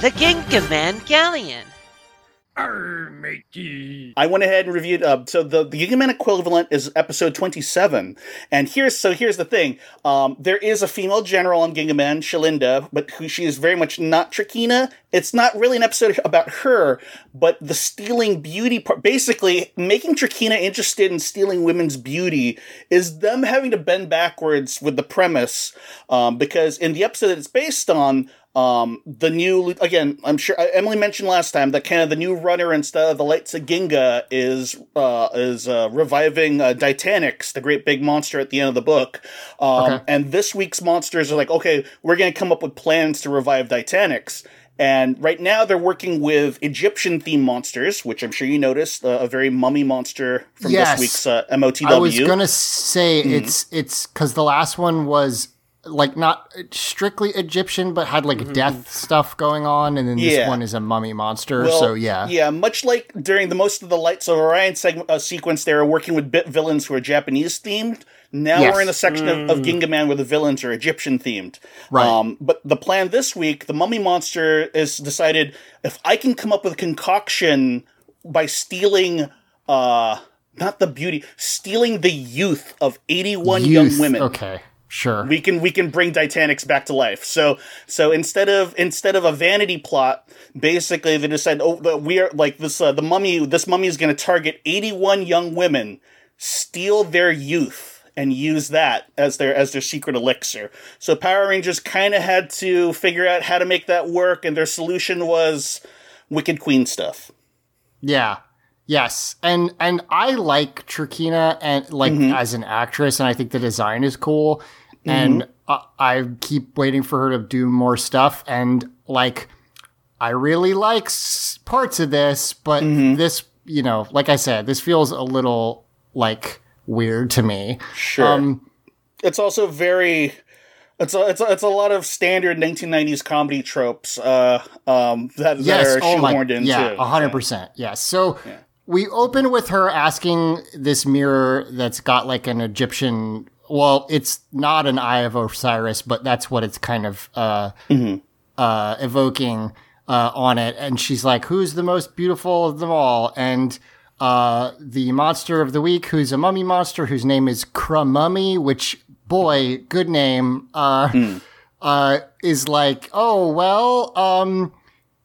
The Gingaman Galleon. I went ahead and reviewed. Uh, so the the Gingaman equivalent is episode twenty seven, and here's so here's the thing. Um, there is a female general on Gingaman, Shelinda, but who she is very much not Trakina. It's not really an episode about her, but the stealing beauty part. Basically, making Trakina interested in stealing women's beauty is them having to bend backwards with the premise, um, because in the episode that it's based on. Um, the new again, I'm sure Emily mentioned last time that kind of the new runner instead of the Lights of Ginga is uh, is uh, reviving uh, Daitanix, the great big monster at the end of the book. Um, Okay. And this week's monsters are like, okay, we're going to come up with plans to revive Daitanix. And right now they're working with Egyptian themed monsters, which I'm sure you noticed, uh, a very mummy monster from Yes. this week's uh, MOTW. I was gonna say Mm-hmm. it's it's because the last one was like not strictly Egyptian, but had like death stuff going on, and then this Mm-hmm. Yeah. one is a mummy monster. Well, so yeah, yeah. Much like during the most of the Lights of Orion segment, uh, sequence, they were working with bit villains who are Japanese themed. Now Yes. we're in a section of, of Gingaman where the villains are Egyptian themed. Right. Um, but the plan this week, the Mummy Monster is decided if I can come up with a concoction by stealing, uh, not the beauty, stealing the youth of eighty-one young women Okay, sure. we can we can bring Daitanix back to life. So so instead of instead of a vanity plot, basically they decide oh we are like this uh, the mummy this mummy is going to target eighty one young women, steal their youth and use that as their as their secret elixir. So Power Rangers kind of had to figure out how to make that work, and their solution was Wicked Queen stuff. Yeah. Yes. And and I like Trakina and like Mm-hmm. as an actress and I think the design is cool and I, I keep waiting for her to do more stuff and like I really like s- parts of this but Mm-hmm. this you know like I said this feels a little like weird to me. Sure. Um it's also very it's a, it's a, it's a lot of standard 1990s comedy tropes uh, um, that, that yes, are oh my, shoehorned in yeah, too. a hundred percent, yes. We open with her asking this mirror that's got like an Egyptian. Well, it's not an Eye of Osiris, but that's what it's kind of uh, uh, evoking uh, on it. And she's like, "Who's the most beautiful of them all?" And uh, the monster of the week, who's a mummy monster, whose name is Crumummy, which boy, good name. Uh, uh, is like, oh well, um,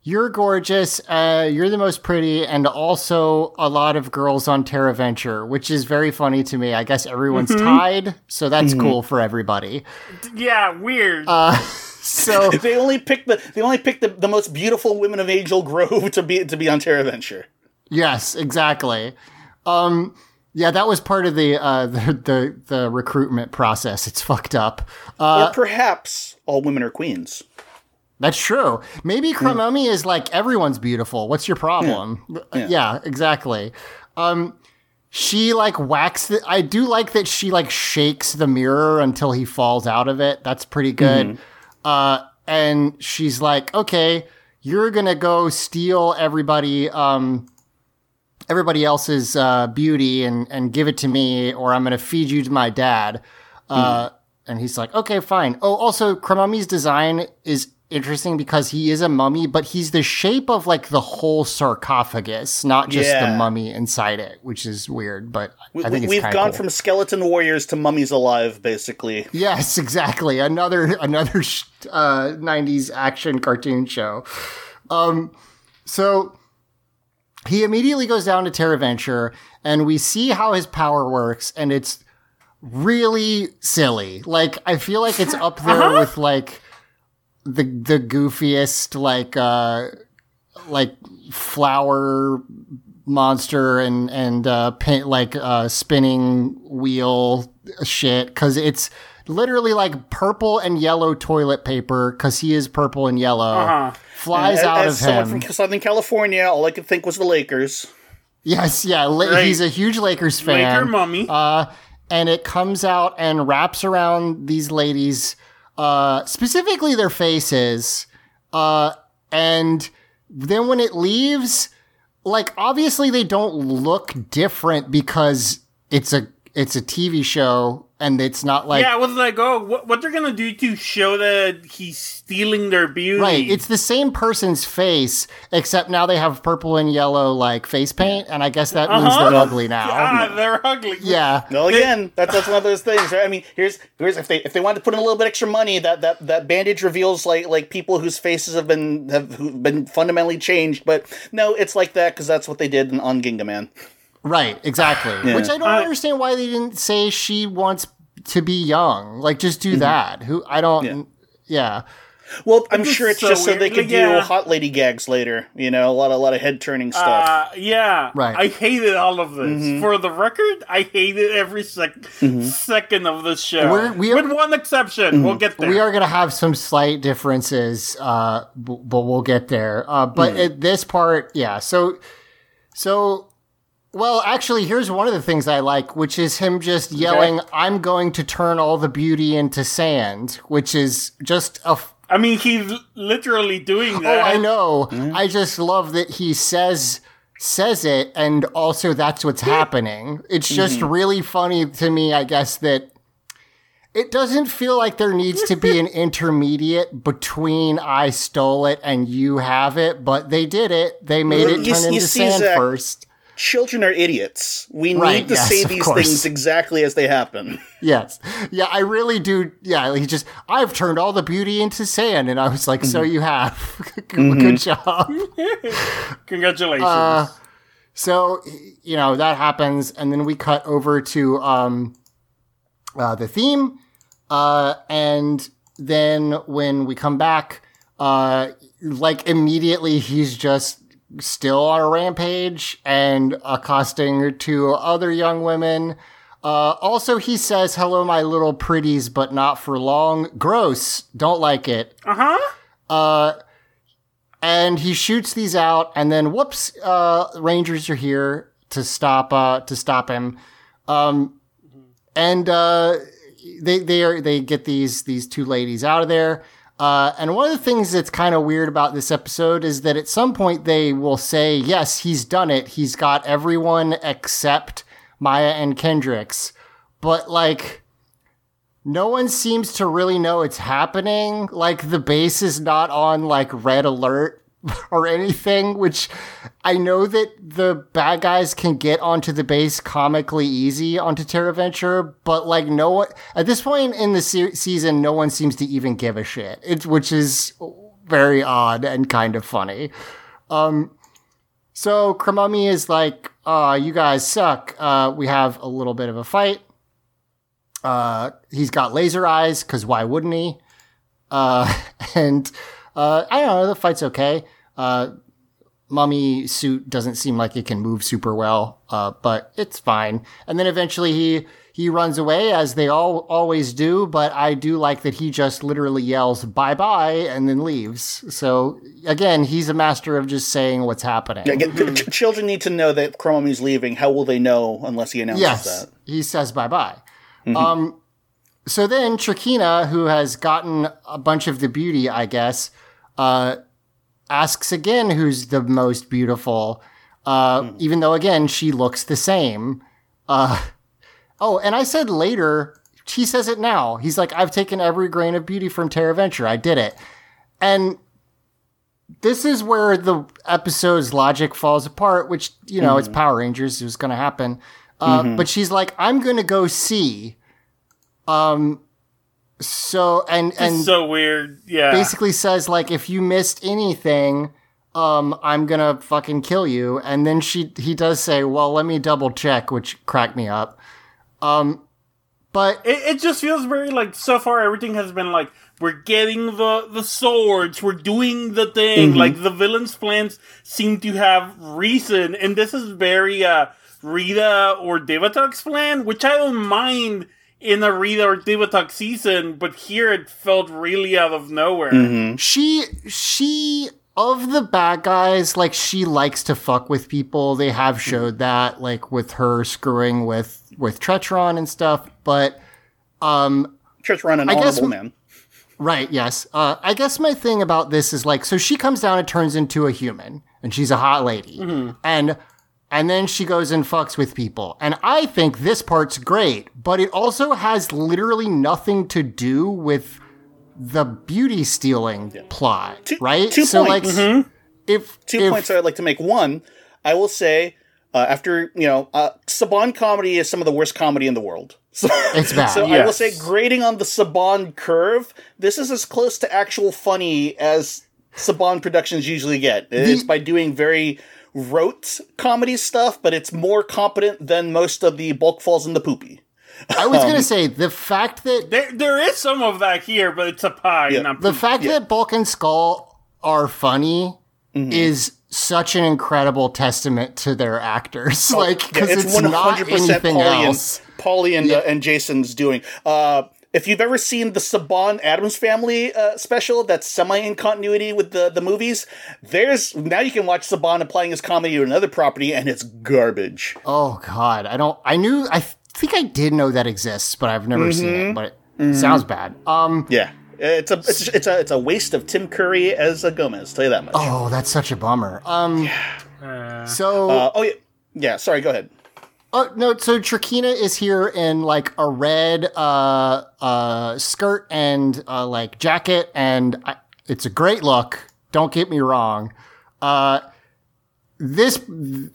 you're gorgeous, uh, you're the most pretty, and also a lot of girls on Terra Venture, which is very funny to me. I guess everyone's tied, so that's cool for everybody. Yeah, weird. So they only picked the they only picked the, the most beautiful women of Angel Grove to be to be on Terra Venture. yes, exactly. Um, yeah, that was part of the uh, the, the the recruitment process. It's fucked up. Uh, or perhaps all women are queens. That's true. Maybe Crumummy is like everyone's beautiful. What's your problem? Yeah, exactly. Um, she like whacks the. I do like that she like shakes the mirror until he falls out of it. That's pretty good. Uh, and she's like, okay, you're gonna go steal everybody. Um, everybody else's uh, beauty and and give it to me, or I'm gonna feed you to my dad. Uh, and he's like, okay, fine. Oh, also, Crumummy's design is interesting because he is a mummy, but he's the shape of like the whole sarcophagus, not just the mummy inside it, which is weird. But I think We've gone cool. from skeleton warriors to mummies alive, basically. Yes, exactly. Another another uh, '90s action cartoon show. Um, so he immediately goes down to Terra Venture, and we see how his power works, and it's really silly. Like I feel like it's up there with like the the goofiest like uh like flower monster and and uh pin, like uh spinning wheel shit cuz it's literally like purple and yellow toilet paper because he is purple and yellow. Uh-huh. Flies As- out of someone him. from Southern California, all I could think was the Lakers. Yes, yeah. Li- Right. He's a huge Lakers fan. Laker mummy. Uh, and it comes out and wraps around these ladies, uh, specifically their faces. Uh, and then when it leaves, like obviously they don't look different because it's a it's a TV show and it's not like yeah, I was like, oh, what, what they're gonna do to show that he's stealing their beauty? Right, it's the same person's face, except now they have purple and yellow like face paint, and I guess that means Uh-huh. they're ugly now. ah, they're ugly. Yeah, No, again, that's that's one of those things. Right? I mean, here's here's if they if they wanted to put in a little bit extra money, that that that bandage reveals like like people whose faces have been have been fundamentally changed. But no, it's like that because that's what they did on Gingaman. Right, exactly. Yeah. Which I don't I- understand why they didn't say she wants to be young. Like, just do that. Who I don't. Yeah. Yeah. Well, I'm It's sure it's so just so they could yeah. do hot lady gags later. You know, a lot a lot of head turning stuff. Uh, yeah, Right. I hated all of this. Mm-hmm. For the record, I hated every sec- second of this show. We're- we are- With one exception, we'll get there. We are going to have some slight differences, uh, b- but we'll get there. Uh, but at this part, yeah. So, so, well, actually, here's one of the things I like, which is him just yelling, "I'm going to turn all the beauty into sand," which is just a. F- I mean, he's literally doing oh, that. oh, that. I know. Mm-hmm. I just love that he says says it, and also that's what's happening. It's just mm-hmm. really funny to me, I guess that it doesn't feel like there needs to be an intermediate between I stole it and you have it, but they did it. They made it turn you into see, sand Zach, first. Children are idiots. We Right, need to yes, say these course. things exactly as they happen. Yes. Yeah, I really do. Yeah, he just, I've turned all the beauty into sand. And I was like, so you have. Good job. Congratulations. Uh, So, you know, that happens. And then we cut over to um, uh, the theme. Uh, and then when we come back, uh, like immediately he's just still on a rampage and accosting two other young women. Uh, also, he says, hello, my little pretties, but not for long. Gross. Don't like it. uh huh. Uh and he shoots these out and then whoops uh rangers are here to stop uh to stop him um and uh they they are they get these these two ladies out of there uh, and one of the things that's kind of weird about this episode is that at some point they will say, yes, he's done it. He's got everyone except Maya and Kendricks. But like, no one seems to really know it's happening. Like the base is not on like red alert or anything, which I know that the bad guys can get onto the base comically easy onto Terra Venture, but like no one at this point in the se- season, no one seems to even give a shit. It's which is very odd and kind of funny. Um, so Crumummy is like, uh, you guys suck. Uh, we have a little bit of a fight. Uh, he's got laser eyes because why wouldn't he? Uh, and uh, I don't know. The fight's okay. Uh, mummy suit doesn't seem like it can move super well, uh, but it's fine. And then eventually he he runs away as they all always do. But I do like that he just literally yells bye bye and then leaves. So again, he's a master of just saying what's happening. Again, ch- children need to know that Crumummy's leaving. How will they know unless he announces Yes, that? he says bye bye. Um, so then Trakina, who has gotten a bunch of the beauty, I guess, uh, asks again who's the most beautiful, uh, even though again she looks the same. Uh, oh, and I said later. He says it now. He's like, I've taken every grain of beauty from Terra Venture. I did it. And this is where the episode's logic falls apart, which, you know, it's Power Rangers. It was going to happen. Uh, But she's like, I'm going to go see. Um, so, and, and so weird. Yeah. basically says, like, if you missed anything, um, I'm to fucking kill you. And then she, he does say, well, let me double check, which cracked me up. Um, but It, it just feels very like so far everything has been like we're getting the the swords, we're doing the thing. Mm-hmm. Like the villains' plans seem to have reason, and this is very uh Rita or Divatox's plan, which I don't mind in a Rita or Divatox season, but here it felt really out of nowhere. Mm-hmm. She she of the bad guys, like she likes to fuck with people. They have showed that, like with her screwing with with Treacheron and stuff. But um, Treacheron an I guess honorable man. Right, yes. Uh, I guess my thing about this is like, so she comes down and turns into a human, and she's a hot lady, and and then she goes and fucks with people, and I think this part's great, but it also has literally nothing to do with the beauty stealing plot, Two- right? two so points. like, if Two if, points I'd like to make. One, I will say, uh, after you know, uh, Saban comedy is some of the worst comedy in the world. So, It's bad. So I will say, grading on the Saban curve, this is as close to actual funny as Saban productions usually get. It's by doing very rote comedy stuff, but it's more competent than most of the bulk falls in the poopy. I was gonna say the fact that There, there is some of that here, but it's a pie. Yeah. not the poop. fact that Bulk and Skull are funny Mm-hmm. is such an incredible testament to their actors. like, Oh, Yeah, because it's, not anything Paulie else. and, Paulie and, uh, and Jason's doing. Uh, if you've ever seen the Saban Addams Family uh, special, that's semi in continuity with the, the movies, there's now you can watch Saban applying his comedy to another property, and it's garbage. Oh God, I don't. I knew. I think I did know that exists, but I've never seen Mm-hmm. it. But it sounds bad. Um. Yeah, it's a it's, it's a it's a waste of Tim Curry as a Gomez. Tell you that much. Oh, that's such a bummer. Um. So. Uh, oh yeah, yeah. Sorry, go ahead. Oh no! So Trakina is here in like a red uh uh skirt and uh like jacket, and I, it's a great look. Don't get me wrong. Uh, this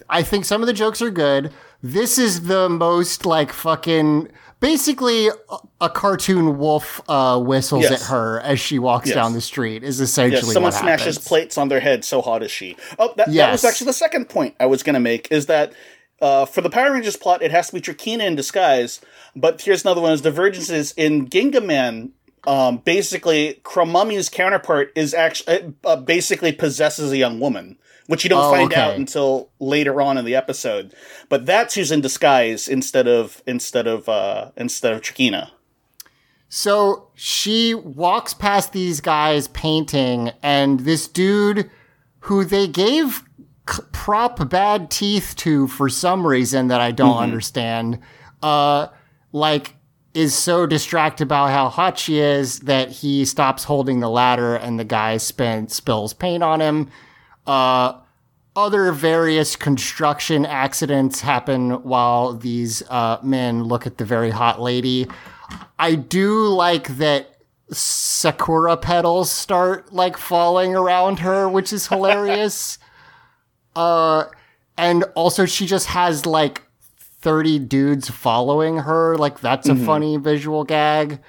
I think some of the jokes are good. This is the most like fucking basically a, cartoon wolf uh whistles Yes. at her as she walks Yes. down the street. Is essentially someone what smashes happens. plates on their head. So hot is she? Oh, that, that was actually the second point I was going to make. Is that uh, for the Power Rangers plot, it has to be Trakina in disguise. But here's another one: is divergences in Gingaman. Um, basically, Crumummy's counterpart is actually uh, basically possesses a young woman, which you don't Oh, find okay. out until later on in the episode. But that's who's in disguise instead of instead of uh, instead of Trakina. So she walks past these guys painting, and this dude who they gave prop bad teeth to for some reason that I don't understand, uh, like is so distracted about how hot she is that he stops holding the ladder and the guy spin- spills paint on him. Uh, other various construction accidents happen while these uh, men look at the very hot lady. I do like that sakura petals start like falling around her, which is hilarious. Uh, and also she just has like 30 dudes following her. Like that's a funny visual gag.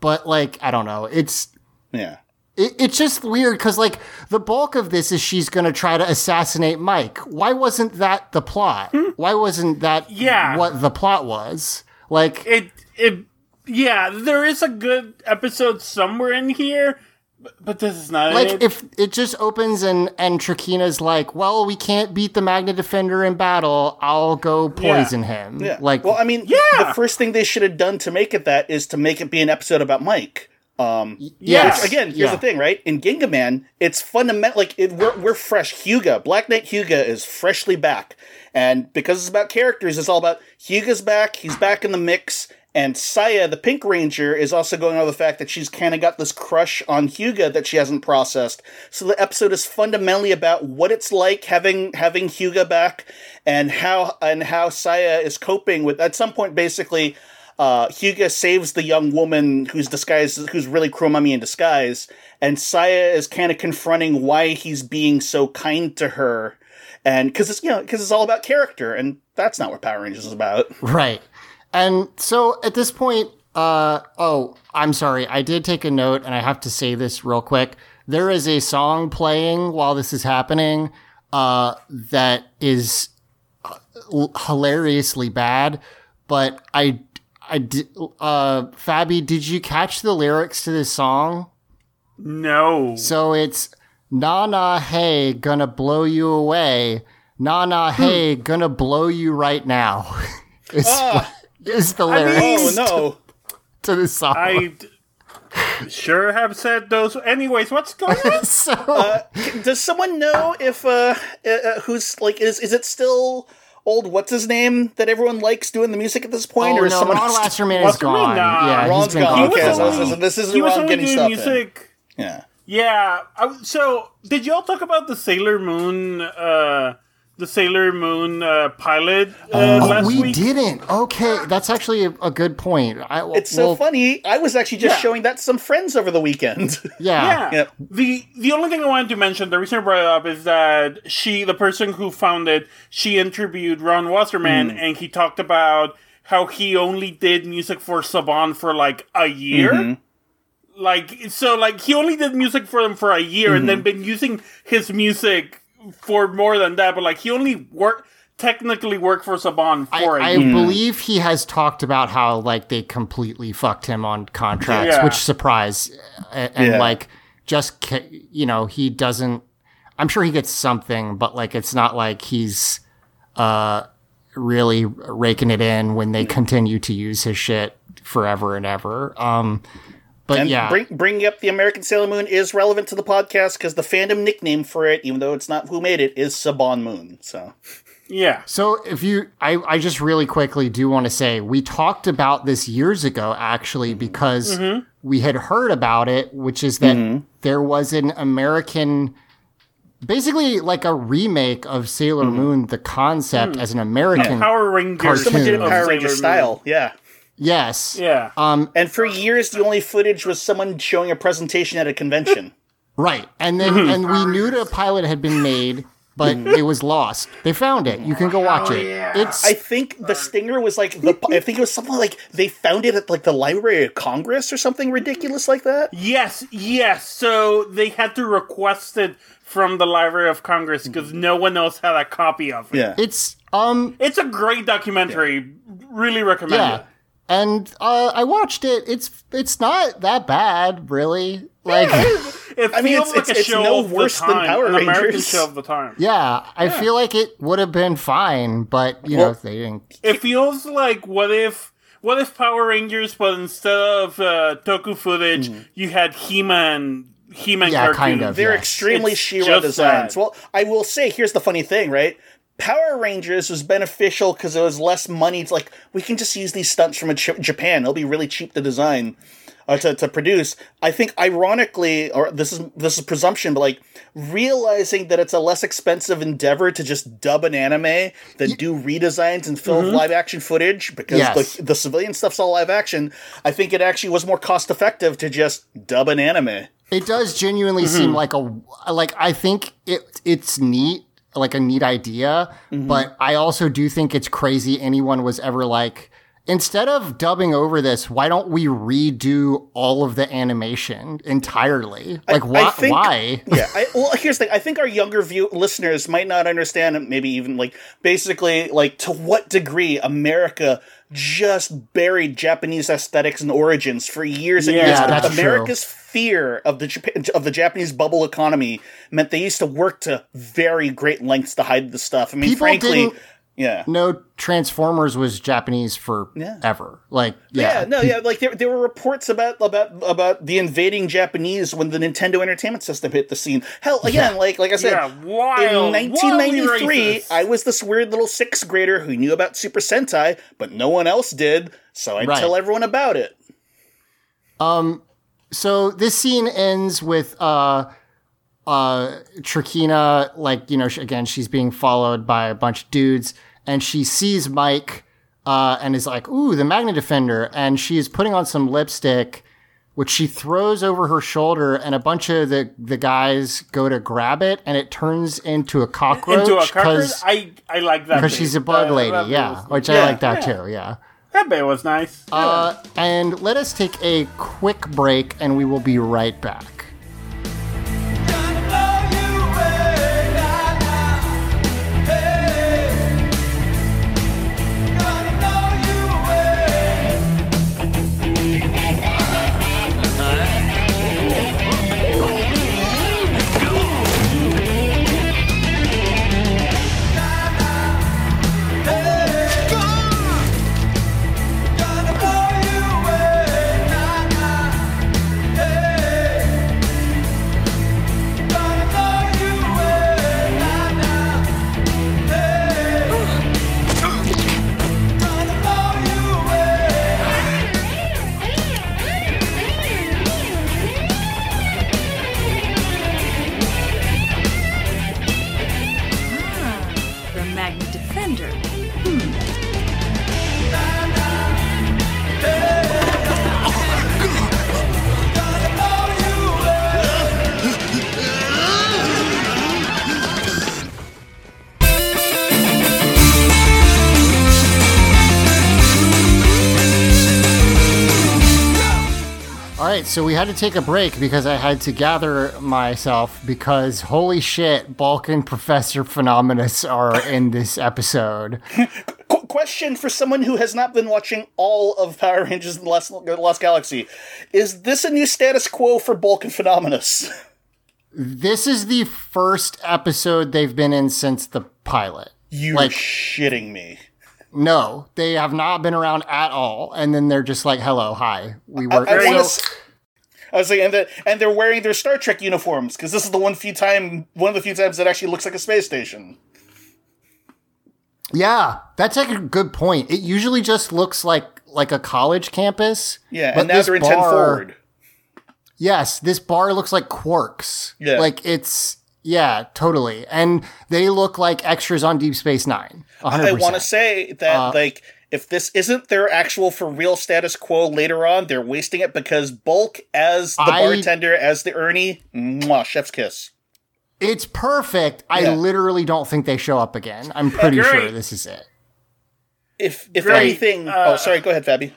But like, I don't know. It's Yeah. it, it's just weird because like the bulk of this is she's gonna try to assassinate Mike. Why wasn't that the plot? Why wasn't that Yeah. what the plot was? Like it it yeah, there is a good episode somewhere in here, but, but this is not like it. if it just opens and and Trakina's like, well, we can't beat the Magna Defender in battle. I'll go poison him. Yeah. Like, well, I mean, Yeah. the first thing they should have done to make it that is to make it be an episode about Mike. Um, yes, which, again, here's yeah. the thing, right? In Gingaman, it's fundamental. Like it, we're we're fresh. Hyuga, Black Knight Hyuga is freshly back, and because it's about characters, it's all about Hyuga's back. He's back in the mix, and Saya, the Pink Ranger, is also going over the fact that she's kind of got this crush on Hyuga that she hasn't processed. So the episode is fundamentally about what it's like having having Hyuga back, and how and how Saya is coping with. At some point, basically uh, saves the young woman who's disguised, who's really Crumummy in disguise, and Saya is kind of confronting why he's being so kind to her, and because it's you know because it's all about character, and that's not what Power Rangers is about. Right. And so at this point, uh, oh, I'm sorry. I did take a note and I have to say this real quick. There is a song playing while this is happening, uh, that is uh, hilariously bad, but I, I did, uh, Fabi, did you catch the lyrics to this song? no. So it's na na hey, gonna blow you away. Na na hey, gonna blow you right now. is, is the lyrics. Oh no! to this song. I d- sure have said those. Anyways, what's going on? so Uh, Does someone know if uh, uh, uh, who's like is is it still old what's his name that everyone likes doing the music at this point oh or is no, someone Ron else- Wasserman is Wasserman? gone. Nah. yeah, Ron's he's been gone. gone. Okay, for a so- while. so- so this isn't he was Ron only getting doing stuff in. music. Yeah. Yeah. I, so, did y'all talk about the Sailor Moon, uh, the Sailor Moon uh, pilot uh, Oh, last we week? didn't. Okay, that's actually a, a good point. I, It's so well, funny. I was actually just Yeah. showing that to some friends over the weekend. Yeah. Yeah. Yep. The the only thing I wanted to mention, the reason I brought it up is that she, the person who found it, she interviewed Ron Wasserman, and he talked about how he only did music for Saban for like a year. Like so, like he only did music for them for a year, and then been using his music for more than that. But like he only worked technically worked for Saban I, for a I year. believe he has talked about how like they completely fucked him on contracts, Yeah. which surprise, and, and Yeah. like just you know he doesn't. I'm sure he gets something, but like it's not like he's uh really raking it in when they continue to use his shit forever and ever. Um, but and yeah, bring, bringing up the American Sailor Moon is relevant to the podcast because the fandom nickname for it, even though it's not who made it, is Saban Moon. So Yeah. So if you, I, I just really quickly do want to say we talked about this years ago actually because mm-hmm. we had heard about it, which is that mm-hmm. there was an American, basically like a remake of Sailor mm-hmm. Moon, the concept mm. as an American. Power Rangers. Cartoon. someone did it Power Sailor Ranger Moon. style. Yeah. Yes. Yeah. Um. And for years, the only footage was someone showing a presentation at a convention. Right. And then and we knew the pilot had been made, but it was lost. They found it. You can go watch it. It's I think the stinger was like the. I think it was something like they found it at like the Library of Congress or something ridiculous like that. Yes, yes. So they had to request it from the Library of Congress because no one else had a copy of it. Yeah. it's um It's a great documentary. Really recommend yeah. it. And uh, I watched it. It's it's not that bad, really. Like, It I mean, it's- like it's- a it's show no worse the than Power an American Rangers. show of the time. yeah, I feel like it would have been fine, but you know, Well- they didn't. It feels like what if what if Power Rangers, but instead of uh, Toku footage, you had He-Man, He-Man Yeah, cartoons. kind of. They're Yes. extremely It's She-Ra just designs. that. Well, I will say, here's the funny thing, right? Power Rangers was beneficial because it was less money. It's like we can just use these stunts from a J- Japan. It'll be really cheap to design, uh, to to produce. I think, ironically, or this is this is presumption, but like realizing that it's a less expensive endeavor to just dub an anime than do redesigns and film live action footage because Yes. the the civilian stuff's all live action. I think it actually was more cost effective to just dub an anime. It does genuinely Mm-hmm. seem like a like I think it it's neat, like a neat idea, Mm-hmm. but I also do think it's crazy anyone was ever like instead of dubbing over this, why don't we redo all of the animation entirely? Like I why think- why? yeah. I, well, here's the thing. I think our younger view listeners might not understand. and Maybe even like basically like to what degree America just buried Japanese aesthetics and origins for years and Yeah, years. that's true. America's fear of the Japan, of the Japanese bubble economy meant they used to work to very great lengths to hide the stuff. I mean, People frankly, yeah. No Transformers was Japanese for Yeah. ever. Like Yeah, yeah. no, yeah, like there, there were reports about about about the invading Japanese when the Nintendo Entertainment System hit the scene. Hell, again, like like I said, Yeah, wild, in 1993. I was this weird little sixth grader who knew about Super Sentai, but no one else did. So I Right. tell everyone about it. Um, so this scene ends with uh uh Trakina like you know again she's being followed by a bunch of dudes and she sees Mike uh and is like ooh the Magna Defender and she is putting on some lipstick which she throws over her shoulder and a bunch of the the guys go to grab it and it turns into a cockroach Into a cockroach. because I I like that because she's a bug lady yeah which Yeah. I like that Yeah. too yeah that bit was nice. uh, and let us take a quick break and we will be right back. Had to take a break because I had to gather myself because holy shit, Bulk and Professor Phenomenus are in this episode. Qu- question for someone who has not been watching all of Power Rangers in the Lost, the Lost Galaxy: Is this a new status quo for Bulk and Phenomenus? This is the first episode they've been in since the pilot. You're Like- shitting me. No, they have not been around at all. And then they're just like, hello, hi. We were. I, so- wanna s- I was like, and, the, and they're wearing their Star Trek uniforms because this is the one few time, one of the few times that actually looks like a space station. yeah, that's like a good point. It usually just looks like like a college campus. Yeah, but and now they're in ten bar- forward. Yes, this bar looks like Quarks. Yeah. Like it's yeah, totally. And they look like extras on Deep Space 9. 100%. I want to say that Uh, like if this isn't their actual for real status quo later on, they're wasting it because Bulk as the I- bartender as the Ernie, mwah, chef's kiss. it's perfect. I literally don't think they show up again. I'm pretty Great. sure this is it. If if Great. anything, Uh, oh sorry, go ahead, Fabi.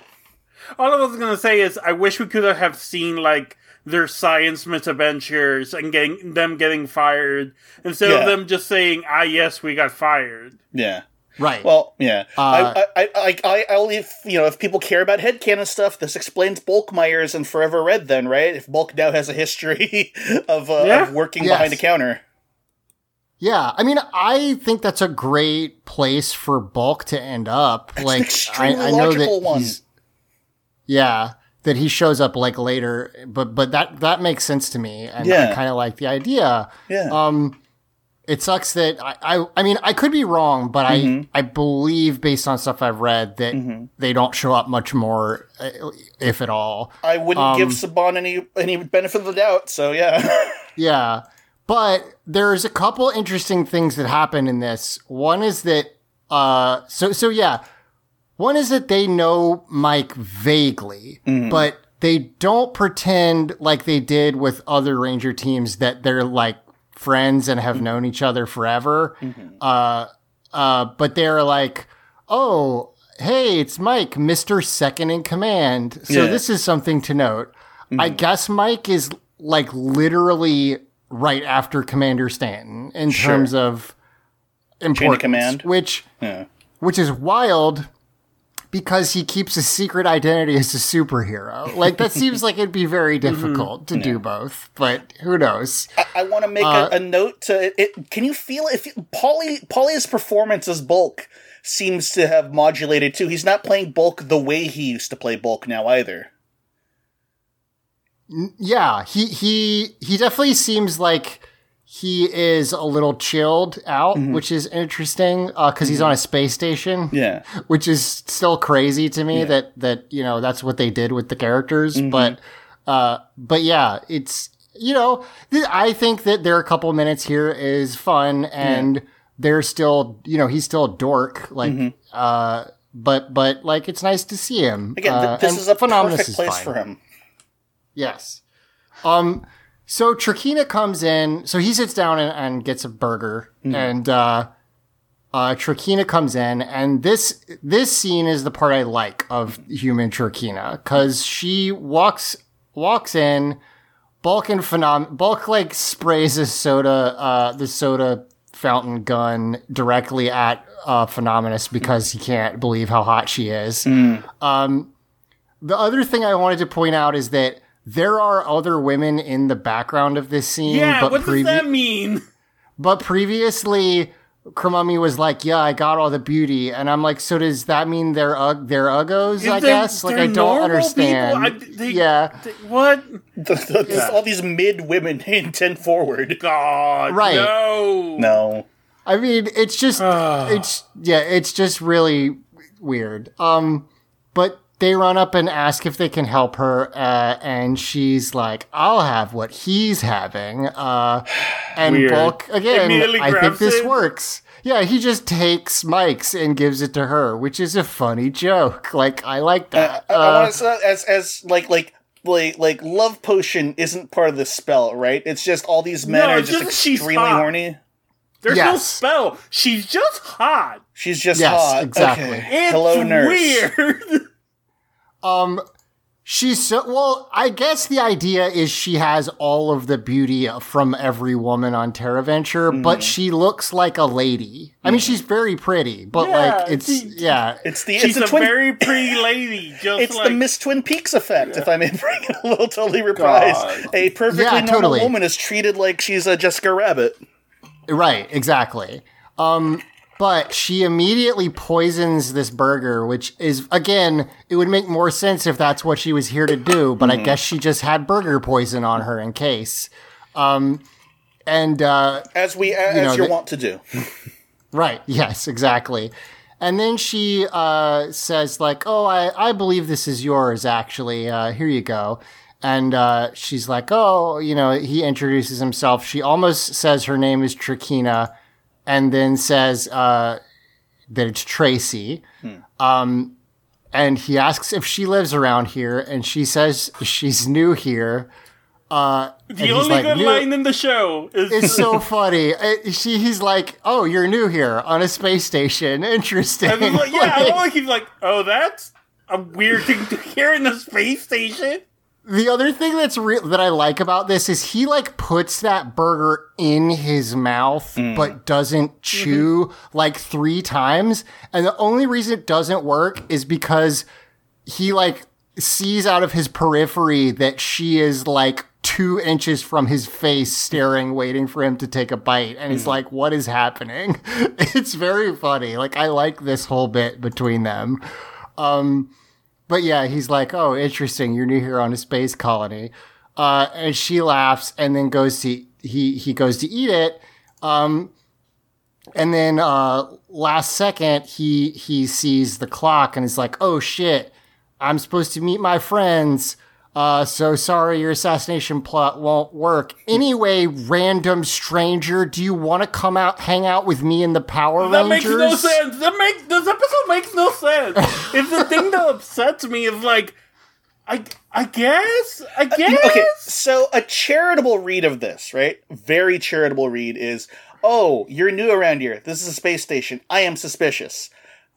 All I was gonna say is I wish we could have seen like their science misadventures and getting them getting fired instead Yeah. of them just saying, "Ah, yes, we got fired." Yeah. Right. Well, yeah. Uh, I, I, I, I, I'll if you know if people care about headcanon stuff, this explains Bulk Myers and Forever Red. Then, right? If Bulk now has a history of, uh, Yeah. of working Yes. behind a counter. yeah, I mean, I think that's a great place for Bulk to end up. like, I, I know logical that one. he's, yeah, that he shows up like later, but but that that makes sense to me, and I kind of like the idea. Yeah. Um, it sucks that I, I, I mean, I could be wrong, but Mm-hmm. I, I believe based on stuff I've read that they don't show up much more, uh, if at all. I wouldn't um, give Saban any any benefit of the doubt. So yeah. Yeah. But there's a couple interesting things that happen in this. One is that, uh, so, so yeah. One is that they know Mike vaguely, but they don't pretend like they did with other Ranger teams that they're like friends and have known each other forever. Uh, uh, but they're like, oh, hey, it's Mike, Mr. Second in Command. So Yeah. this is something to note. I guess Mike is like literally right after Commander Stanton in Sure. terms of importance, command. which yeah. which is wild because he keeps a secret identity as a superhero. Like that seems like it'd be very difficult to do both, but who knows? I, I want to make Uh, a, a note to it. Can you feel if Polly Polly's performance as Bulk seems to have modulated too? He's not playing Bulk the way he used to play Bulk now either. Yeah, he he he definitely seems like he is a little chilled out, which is interesting because he's on a space station. Yeah. which is still crazy to me that that you know that's what they did with the characters but uh but yeah it's you know th- i think that there are a couple minutes here is fun and they're still you know he's still a dork like uh but but like it's nice to see him Again, th- Uh, this and is a phenomenal place fine. for him. Yes. Um. So Trakina comes in. So he sits down and, and gets a burger, and uh, uh, Trakina comes in, and this this scene is the part I like of human Trakina because she walks walks in. Bulk and phenom Bulk like sprays a soda, uh, the soda fountain gun directly at uh, Phenomenus because he can't believe how hot she is. Um, the other thing I wanted to point out is that there are other women in the background of this scene. Yeah, but what does that mean? But previously, Crumummy was like, "Yeah, I got all the beauty," and I'm like, "So does that mean they're ug- they're uggos?" I They're- guess. Like, they're I don't normal understand. people? I- they- yeah, Th- What? The- the- the- All these mid women in ten forward. God, Right. No. No. I mean, it's just, it's yeah, it's just really weird. Um, but they run up and ask if they can help her, uh, and she's like, "I'll have what he's having." Uh, and Weird. Bulk again. I think this it. works. yeah, he just takes Mike's and gives it to her, which is a funny joke. Like I like that. I, I Uh, want to as as like like like like love potion isn't part of the spell, right? It's just all these men No, are just just extremely hot. horny. There's no spell. She's just hot. She's just Yes, hot. exactly. Okay. It's Hello, nurse. weird. Um, she's so well. I guess the idea is she has all of the beauty from every woman on TerraVenture, Mm-hmm. but she looks like a lady. I mean, she's very pretty, but Yeah, like it's she- yeah. It's the She's it's a the twin. very pretty lady. Just it's like the Miss Twin Peaks effect, if I may bring it a little totally reprised. God. A perfectly Yeah, normal totally. woman is treated like she's a Jessica Rabbit. Right, exactly. Um, but she immediately poisons this burger, which is again, it would make more sense if that's what she was here to do. But I guess she just had burger poison on her in case. Um, and uh, As we as know, you're the- wont to do. Right. Yes, exactly. And then she uh, says, like, oh, I, I believe this is yours, actually. Uh, here you go. And uh, she's like, oh, you know, he introduces himself. She almost says her name is Trakina and then says uh, that it's Tracy. Um, and he asks if she lives around here. And she says she's new here. Uh, the only like, good line in the show is it's so funny. Uh, She, he's like, "Oh, you're new here on a space station. Interesting." I like, yeah, I Like, like he's like, oh, that's a weird thing to hear in a space station. The other thing that's real that I like about this is he like puts that burger in his mouth, mm. but doesn't mm-hmm. chew like three times. And the only reason it doesn't work is because he like sees out of his periphery that she is like two inches from his face staring waiting for him to take a bite. And he's mm. like what is happening? It's very funny. Like i like this whole bit between them. Um but yeah he's like oh interesting. You're new here on a space colony. Uh and she laughs and then goes to he he goes to eat it. Um and then uh last second he he sees the clock and is like oh shit. I'm supposed to meet my friends. Uh, so sorry, your assassination plot won't work. Anyway, random stranger, do you want to come out, hang out with me in the Power room? That Rangers? makes no sense. That make this episode makes no sense. if the thing that upsets me is like, I I guess I guess Okay, so a charitable read of this, right? Very charitable read is, oh, you're new around here. This is a space station. I am suspicious.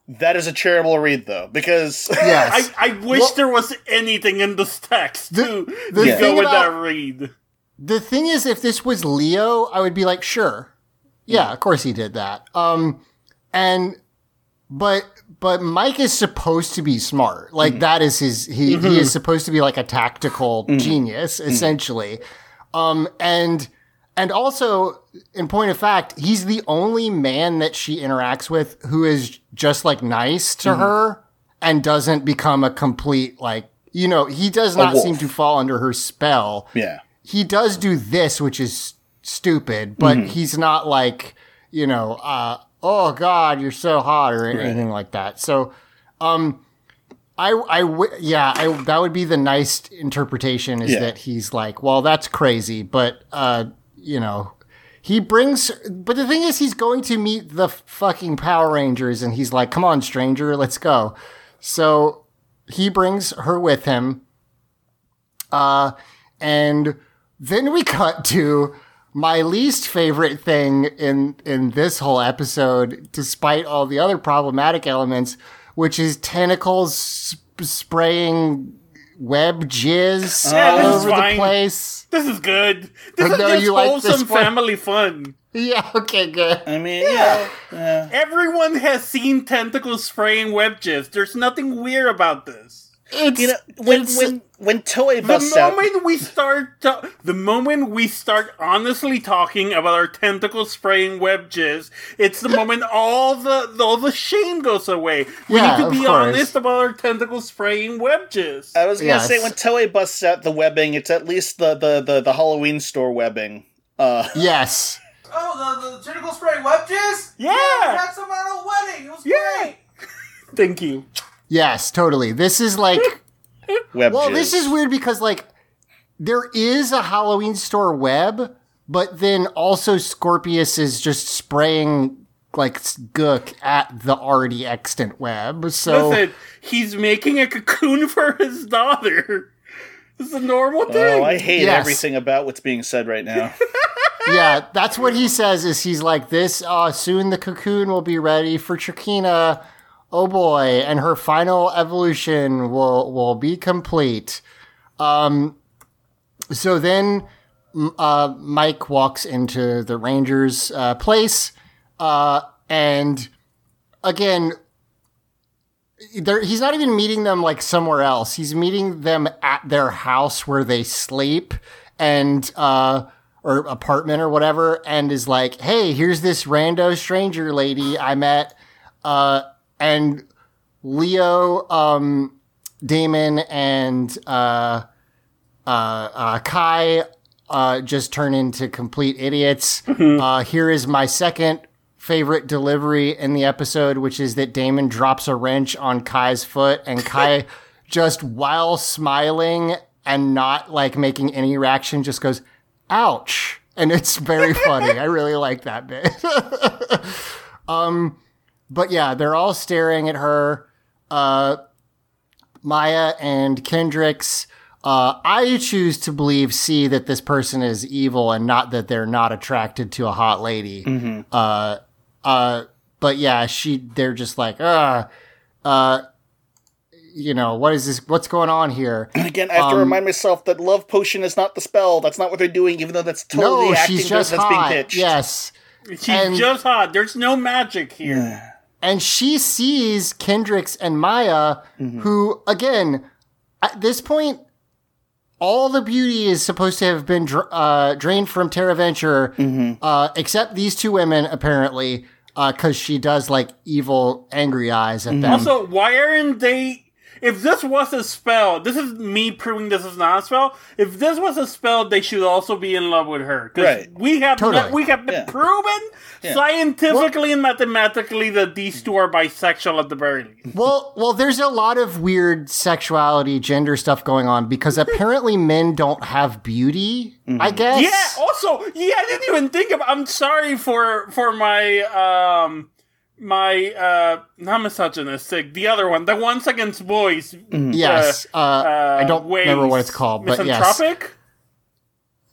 That is a charitable read, though, because Yes. I, I wish Well- there was anything in this text The- to, the to thing go with about- that read. the thing is, if this was Leo, I would be like, sure. Yeah, mm. of course he did that. Um, and, but, but Mike is supposed to be smart. Like mm-hmm. that is his, he, he is mm-hmm. supposed to be like a tactical mm-hmm. genius, essentially. Um, and, and also, in point of fact, he's the only man that she interacts with who is just like nice to her and doesn't become a complete, like, you know, he does not seem to fall under her spell yeah. he does do this, which is stupid, but he's not like, you know, uh, oh God, you're so hot or anything like that. So, um, I, I, w- yeah, I, that would be the nice interpretation is Yeah. that he's like, well, that's crazy, but, uh, you know, he brings, but the thing is, he's going to meet the fucking Power Rangers and he's like, come on, stranger, let's go. So he brings her with him. Uh, and then we cut to my least favorite thing in in this whole episode, despite all the other problematic elements, which is tentacles sp- spraying web jizz Yeah, all this is over the place. This is good. This is No, just you like this wholesome family fun. Yeah, okay, good. I mean, yeah. yeah. Everyone has seen tentacles spraying web jizz. There's nothing weird about this. It's You know, when it's- when when Toei The busts out, moment we start, to, the moment we start honestly talking about our tentacle spraying web jizz, it's the moment all the all the shame goes away. We Yeah, need to be course. honest about our tentacle spraying web jizz. I was gonna Yes. say when Toei busts out the webbing, it's at least the the the, the Halloween store webbing. Uh, yes. Oh, the, the tentacle spraying web jizz? Yeah. I had some at a wedding. It was Yeah. great. Thank you. Yes, totally. This is like web Well, jizz. this is weird because like there is a Halloween store web, but then also Scorpius is just spraying like gook at the already extant web. So Listen, he's making a cocoon for his daughter. It's a normal thing. Oh, I hate Yes. everything about what's being said right now. yeah, that's what he says. Is he's like this? Uh, soon the cocoon will be ready for Trakina. Oh boy, and her final evolution will will be complete. Um, so then, uh, Mike walks into the Rangers' uh, place, uh, and again, he's not even meeting them like somewhere else. He's meeting them at their house where they sleep and uh or apartment or whatever and is like, "Hey, here's this rando stranger lady I met." And Leo um Damon and uh uh, uh Kai uh just turn into complete idiots. Uh here is my second favorite delivery in the episode, which is that Damon drops a wrench on Kai's foot and Kai just while smiling and not like making any reaction just goes, ouch. And it's very funny. I really like that bit. um, but yeah, they're all staring at her. Uh, Maya and Kendrix. Uh, I choose to believe, see that this person is evil and not that they're not attracted to a hot lady. Uh, uh, but yeah, she, they're just like, uh, uh, you know, what is this? What's going on here? And Again, I have to remind myself that love potion is not the spell. That's not what they're doing, even though that's totally no, acting she's just that's hot. being pitched. Yes. She's and- just hot. There's no magic here. And she sees Kendrix and Maya, who again, at this point, all the beauty is supposed to have been dr- uh, drained from Terra Venture, uh, except these two women apparently, because she does like evil, angry eyes at them. Also, why aren't they? If this was a spell, this is me proving this is not a spell. If this was a spell, they should also be in love with her. 'Cause Right. We have Totally. we have Yeah. proven scientifically and mathematically that these two are bisexual at the very least. Well, well, there's a lot of weird sexuality, gender stuff going on because apparently men don't have beauty. I guess. Yeah. Also, yeah, I didn't even think of. I'm sorry for for my um my uh not misogynistic. The other one, the ones against boys. Yes. Uh, I don't remember what it's called, but yes. Misanthropic.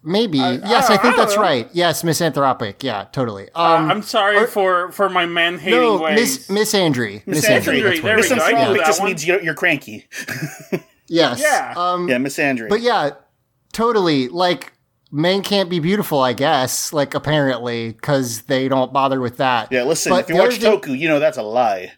Maybe. yes, I I, think don't that's know. right. Yes, misanthropic. Yeah, totally. Um, I'm sorry for for my man hating no, ways. Miss Miss Andre. Miss Andre, Andre. That's there we go. Misanthropic that just means you're, you're cranky. Yes. Yeah. Um, Yeah, Miss Andre. But yeah, totally. Like men can't be beautiful. I guess. Like apparently, because they don't bother with that. yeah, listen, But if you watch other thing- Toku, you know that's a lie.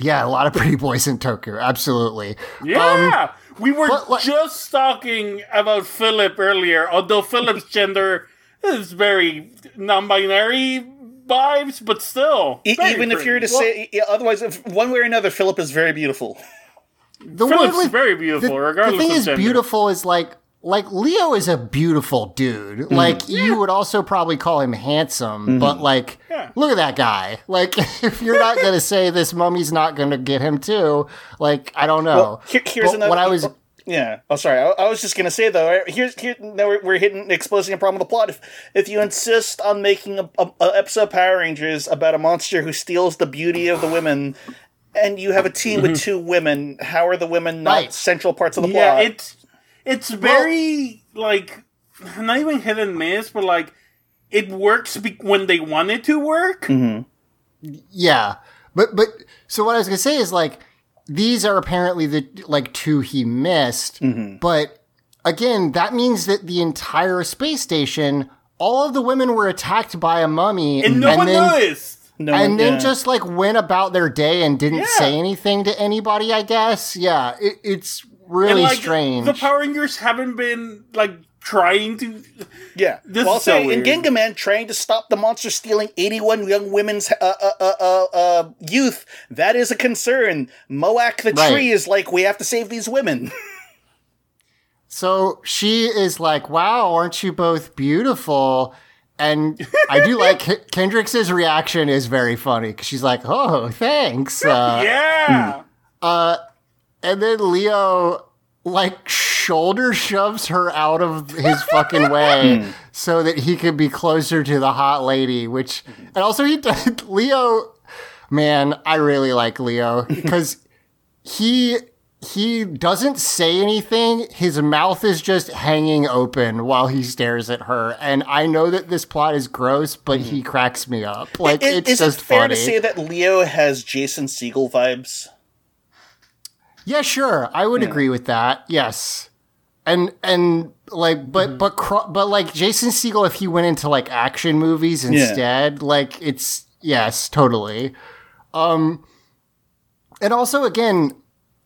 yeah, a lot of pretty boys in Toku. Absolutely. Yeah, we were um, but, like- just talking about Philip earlier. Although Philip's gender is very non-binary vibes, but still, E- very even if you're to say, yeah, otherwise, if one way or another, Philip is very beautiful. The Philip's one with very beautiful, the, regardless the thing of is gender. beautiful is like like Leo is a beautiful dude. Mm-hmm. Like you would also probably call him handsome, but like Yeah. look at that guy. Like if you're not gonna say this mummy's not gonna get him too, like I don't know. Well, here- here's But another. what I was Yeah. Oh, sorry. I, I was just gonna say though. Here's here. Now we're, we're hitting exposing a problem with the plot. If if you insist on making a, a, a episode of Power Rangers about a monster who steals the beauty of the women, and you have a team with two women, how are the women not Right. central parts of the yeah, plot? It's it's very like not even hit and miss, but like it works be- when they want it to work. Mm-hmm. Yeah, but but so what I was gonna say is like these are apparently the like two he missed, Mm-hmm. but again, that means that the entire space station, all of the women were attacked by a mummy, And no one then, noticed. no, and then yeah. just like went about their day and didn't Yeah. say anything to anybody. I guess, yeah, it, it's And really like strange. the Power Rangers haven't been like trying to. Yeah. This well, I'll is so say, in weird. Gingaman, trying to stop the monster stealing 81 young women's uh, uh, uh, uh, uh, youth, that is a concern. Moak the Right. tree is like, we have to save these women. So she is like, "Wow, aren't you both beautiful?" And I do like Kendrix's reaction is very funny because she's like, "Oh, thanks." Uh, yeah. And then Leo like shoulder shoves her out of his fucking way hmm. so that he could be closer to the hot lady. Which and also he does Leo. Man, I really like Leo because he he doesn't say anything. His mouth is just hanging open while he stares at her. And I know that this plot is gross, but he hmm. cracks me up. Like I- it's is just it fair funny. to say that Leo has Jason Segel vibes? Yeah, sure. I would agree with that. Yes. And and like but but cro- but like Jason Segel if he went into like action movies instead, like it's yes, totally. Um and also again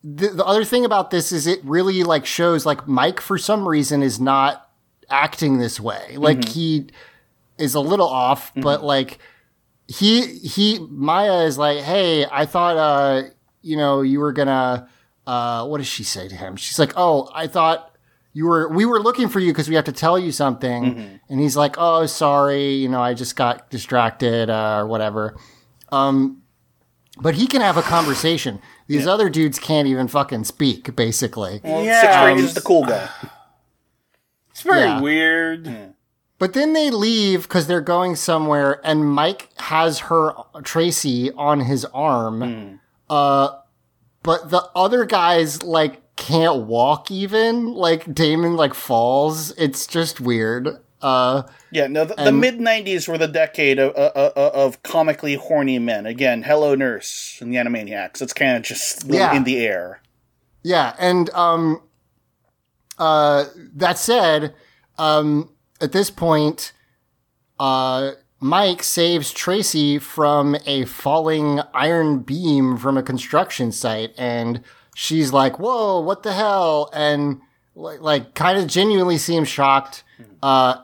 the, the other thing about this is it really like shows like Mike for some reason is not acting this way. Like he is a little off, but like he he Maya is like, "Hey, I thought uh you know, you were going to uh what does she say to him? She's like, "Oh, I thought you were we were looking for you because we have to tell you something." And he's like, "Oh, sorry, you know, I just got distracted uh, or whatever." Um but he can have a conversation. These other dudes can't even fucking speak, basically. Well, Yeah, Six Rings um, is the cool guy. It's very Yeah. weird. But then they leave because they're going somewhere, and Mike has her Tracy on his arm. Uh, but the other guys like can't walk even. Like Damon like falls. It's just weird. Uh, Yeah, no, the, the mid '90s were the decade of, uh, uh, uh, of comically horny men. Again, Hello Nurse and the Animaniacs. It's kind of just Yeah. in the air. Yeah, and um, uh, that said, um, at this point, uh, Mike saves Tracy from a falling iron beam from a construction site, and she's like, "Whoa, what the hell?" and like, like kind of genuinely seems shocked, uh,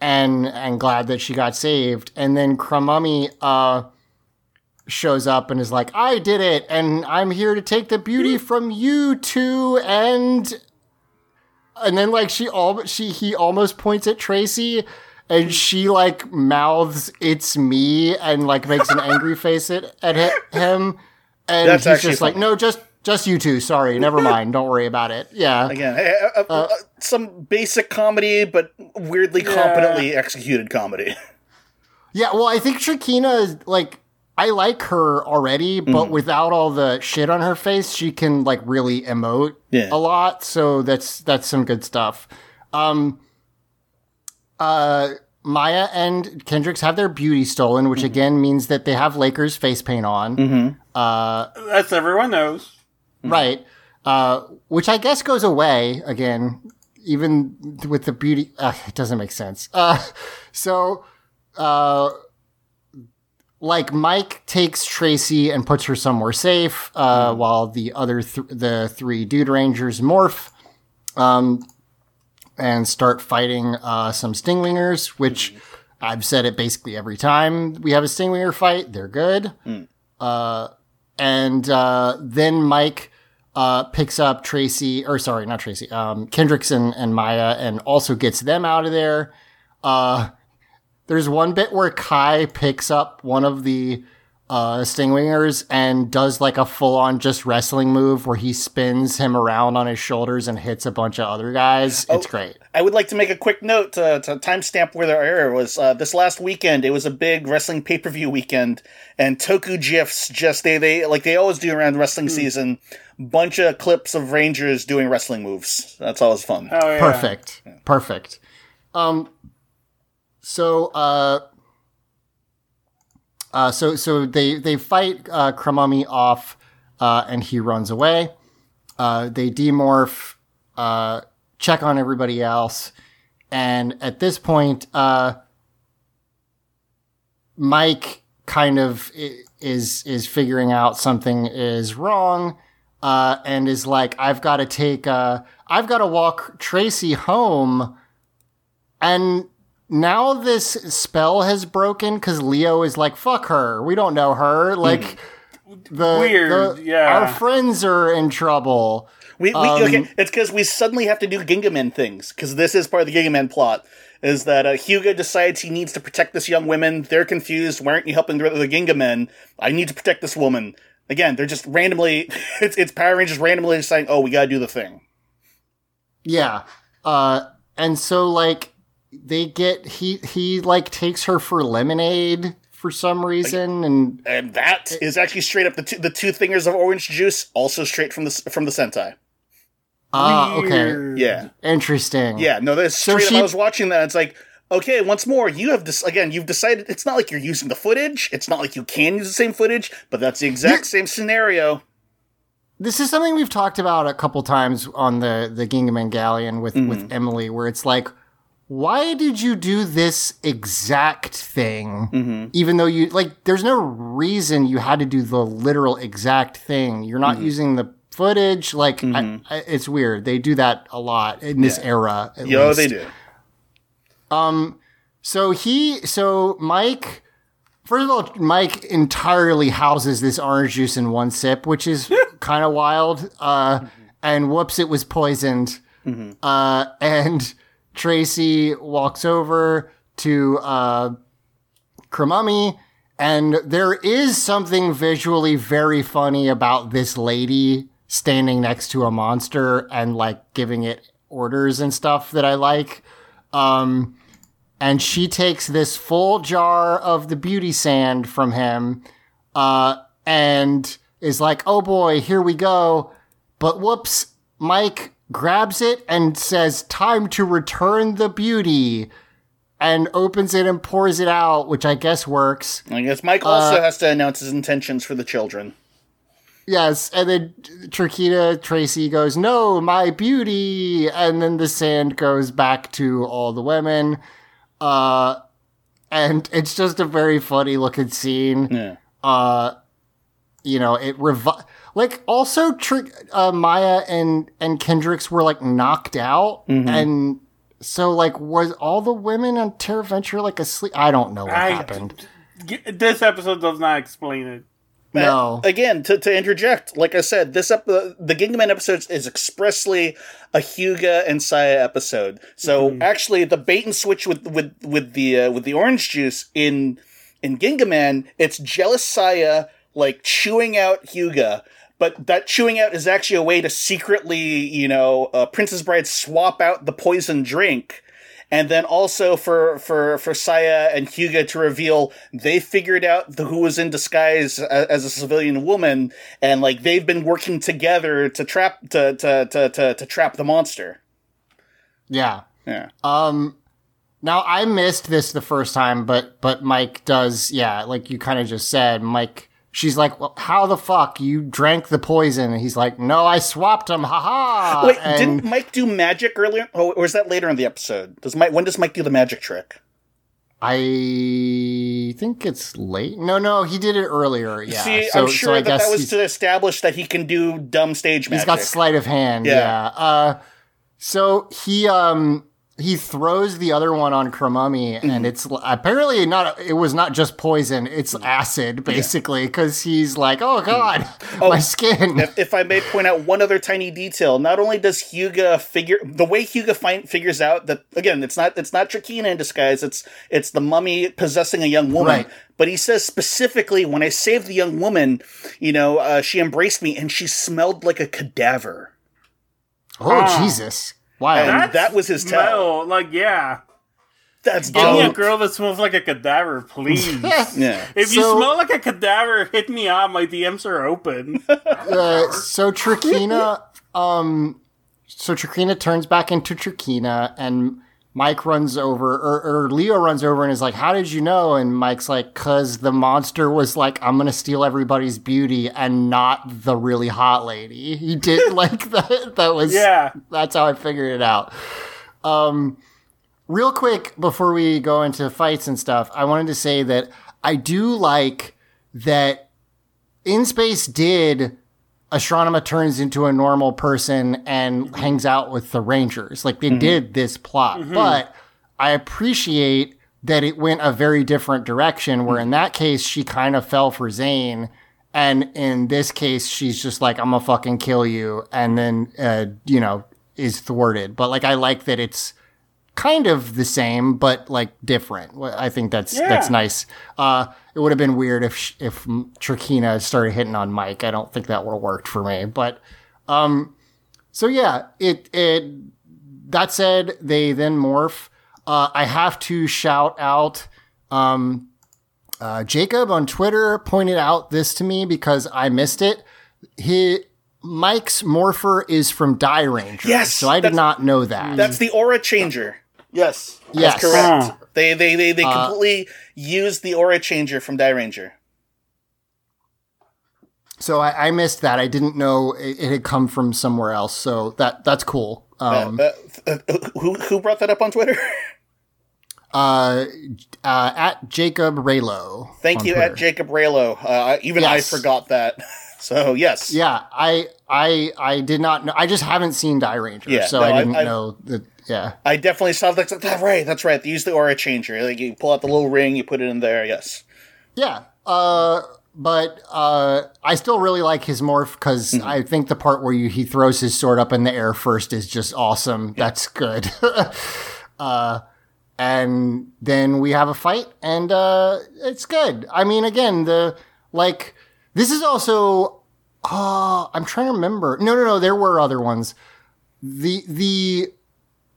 and and glad that she got saved. And then Crumummy, uh shows up and is like, I did it, and I'm here to take the beauty from you two, and and then like she all she he almost points at Tracy, and she like mouths "It's me" and like makes an angry face at at him, and That's he's just like, no, just just you two. Sorry, never mind. Don't worry about it. Yeah, Again, eh, uh, uh, uh, some basic comedy, but weirdly competently executed comedy. Yeah, well, I think Trakina is like I like her already, but without all the shit on her face, she can like really emote Yeah. a lot. So that's that's some good stuff. Um, uh, Maya and Kendrix have their beauty stolen, Mm-hmm. which again means that they have Lakers face paint on, As everyone knows. right? Uh, which I guess goes away again, even with the beauty. Uh, it doesn't make sense. Uh, so uh, like Mike takes Tracy and puts her somewhere safe, uh, while the other th- the three dude rangers morph, um, and start fighting uh, some stingwingers. Which I've said it basically every time we have a stingwinger fight, they're good. Uh, and uh, then Mike. Uh, picks up Tracy, or sorry, not Tracy, um, Kendrix and, and Maya, and also gets them out of there. Uh, there's one bit where Kai picks up one of the uh, Stingwingers and does like a full on just wrestling move where he spins him around on his shoulders and hits a bunch of other guys. It's great. I would like to make a quick note to, to timestamp where their error was. Uh, this last weekend, it was a big wrestling pay per view weekend, and Toku GIFs just they they like they always do around wrestling season. Bunch of clips of Rangers doing wrestling moves. That's always fun. Oh yeah. Perfect. Perfect. Um, so, uh, uh, so, so they, they fight, uh, off, uh, and he runs away. Uh, they demorph, uh, check on everybody else. And at this point, uh, Mike kind of is, is figuring out something is wrong uh, and is like, I've got to take, I've got to walk Tracy home. And now this spell has broken because Leo is like, fuck her. We don't know her. Like, the, Weird, the- yeah. Our friends are in trouble. We, we okay, it's because we suddenly have to do Gingaman things because this is part of the Gingaman plot. Is that uh, Hyuga decides he needs to protect this young woman? They're confused. Why aren't you helping the, the Gingamen? I need to protect this woman. Again, they're just randomly. It's it's Power Rangers randomly saying, "Oh, we gotta do the thing." Yeah. Uh, and so like they get he he like takes her for lemonade for some reason, and And that is actually straight up the two, the two fingers of orange juice, also straight from the from the Sentai. ah, okay, Yeah, interesting. yeah. No, that's So straight she- up. I was watching that. It's like, okay, once more, you have this again. You've decided it's not like you're using the footage. It's not like you can use the same footage, but that's the exact same scenario. This is something we've talked about a couple times on the the Gingaman Galleon with with Emily, where it's like, why did you do this exact thing? Even though you like, there's no reason you had to do the literal exact thing. You're not using the footage. Like, I, I, it's weird. They do that a lot in this era. At Yo, least. they do. Um. So he, so Mike, first of all, Mike entirely houses this orange juice in one sip, which is kind of wild. Uh, and whoops, it was poisoned. Uh, and Tracy walks over to uh, and there is something visually very funny about this lady standing next to a monster and like giving it orders and stuff that I like. Um, and she takes this full jar of the beauty sand from him uh, and is like, oh boy, here we go. But whoops, Mike grabs it and says, time to return the beauty, and opens it and pours it out, which I guess works. I guess Mike also has to announce his intentions for the children. Yes, and then Trakina Tracy goes, "No, my beauty," and then the sand goes back to all the women, uh, and it's just a very funny looking scene. Yeah. Uh, you know, it revi- like also Tr- uh, Maya and and Kendrix were like knocked out, and so like was all the women on Terra Venture like asleep? I don't know what I- happened. This episode does not explain it. No, Again, to, to interject, like I said, this ep- the Gingaman episode is expressly a Hyuga and Saya episode. So actually, the bait and switch with with with the uh, with the orange juice in in Gingaman, it's jealous Saya like chewing out Hyuga. But that chewing out is actually a way to secretly, you know, uh, Princess Bride swap out the poison drink and then also for for for Saya and Hyuga to reveal they figured out the, who was in disguise as, as a civilian woman, and like they've been working together to trap to to to to, to trap the monster. yeah. Yeah, Um, now I missed this the first time, but but Mike does. Yeah, like you kind of just said, Mike. She's like, well, "How the fuck you drank the poison?" And he's like, "No, I swapped them. Ha ha!" wait, and didn't Mike do magic earlier? Oh, or is that later in the episode? Does Mike? When does Mike do the magic trick? I think it's late. No, no, he did it earlier. Yeah, See, so, I'm so sure I that guess that was to establish that he can do dumb stage magic. He's got sleight of hand. Yeah. Yeah. Uh, so he um he throws the other one on Crumummy, Mm-hmm. and it's apparently not. It was not just poison; it's acid, basically, because he's like, "Oh God, oh my skin." if, if I may point out one other tiny detail, not only does Hyuga figure the way Hyuga find, figures out that again, it's not it's not Trakina in disguise, it's it's the mummy possessing a young woman. Right. But he says specifically, when I saved the young woman, you know, uh, she embraced me and she smelled like a cadaver. oh Jesus! Wow. And that was his tell. smell, Like, yeah. That's Give me a girl that smells like a cadaver, please. Yeah. If you smell like a cadaver, hit me up. My DMs are open. uh, so Trakina, um, so Trakina turns back into Trakina, and Mike runs over, or, or Leo runs over and is like, "How did you know?" And Mike's like, "Cause the monster was like, I'm gonna steal everybody's beauty and not the really hot lady." He did like that. That was Yeah. That's how I figured it out. Um, real quick before we go into fights and stuff, I wanted to say that I do like that in space did Astronema turns into a normal person and hangs out with the Rangers. Like they did this plot. But I appreciate that it went a very different direction where in that case she kind of fell for Zhane. And in this case, she's just like, I'm gonna fucking kill you. And then, uh, you know, is thwarted. But like, I like that it's kind of the same, but like different. I think that's that's nice. Uh, it would have been weird if if Trakina started hitting on Mike. I don't think that would have worked for me. But um, so yeah, it it that said, they then morph. Uh, I have to shout out. Um, uh, Jacob on Twitter pointed out this to me because I missed it. He Mike's morpher is from Dairanger. Yes, so I did not know that. That's the aura changer. Yes, Yes. that's correct. Huh. They they they, they Uh, completely used the aura changer from Dairanger. So I, I missed that. I didn't know it, it had come from somewhere else. So that that's cool. Um, uh, uh, who who brought that up on Twitter? uh, uh, at Jacob Raylo. Thank you, Twitter. at Jacob Raylo. Uh, even Yes. I forgot that. So yes, Yeah, I I I did not know. I just haven't seen Dairanger, Yeah, so no, I I- didn't I- know that. Yeah, I definitely saw that. That's right. That's right. They use the aura changer. Like you pull out the little ring, you put it in there. Yes. yeah. Uh, but uh, I still really like his morph because Mm-hmm. I think the part where you, he throws his sword up in the air first is just awesome. That's good. uh, and then we have a fight, and uh, it's good. I mean, again, the like this is also. Uh, I'm trying to remember. No, no, no. There were other ones. The the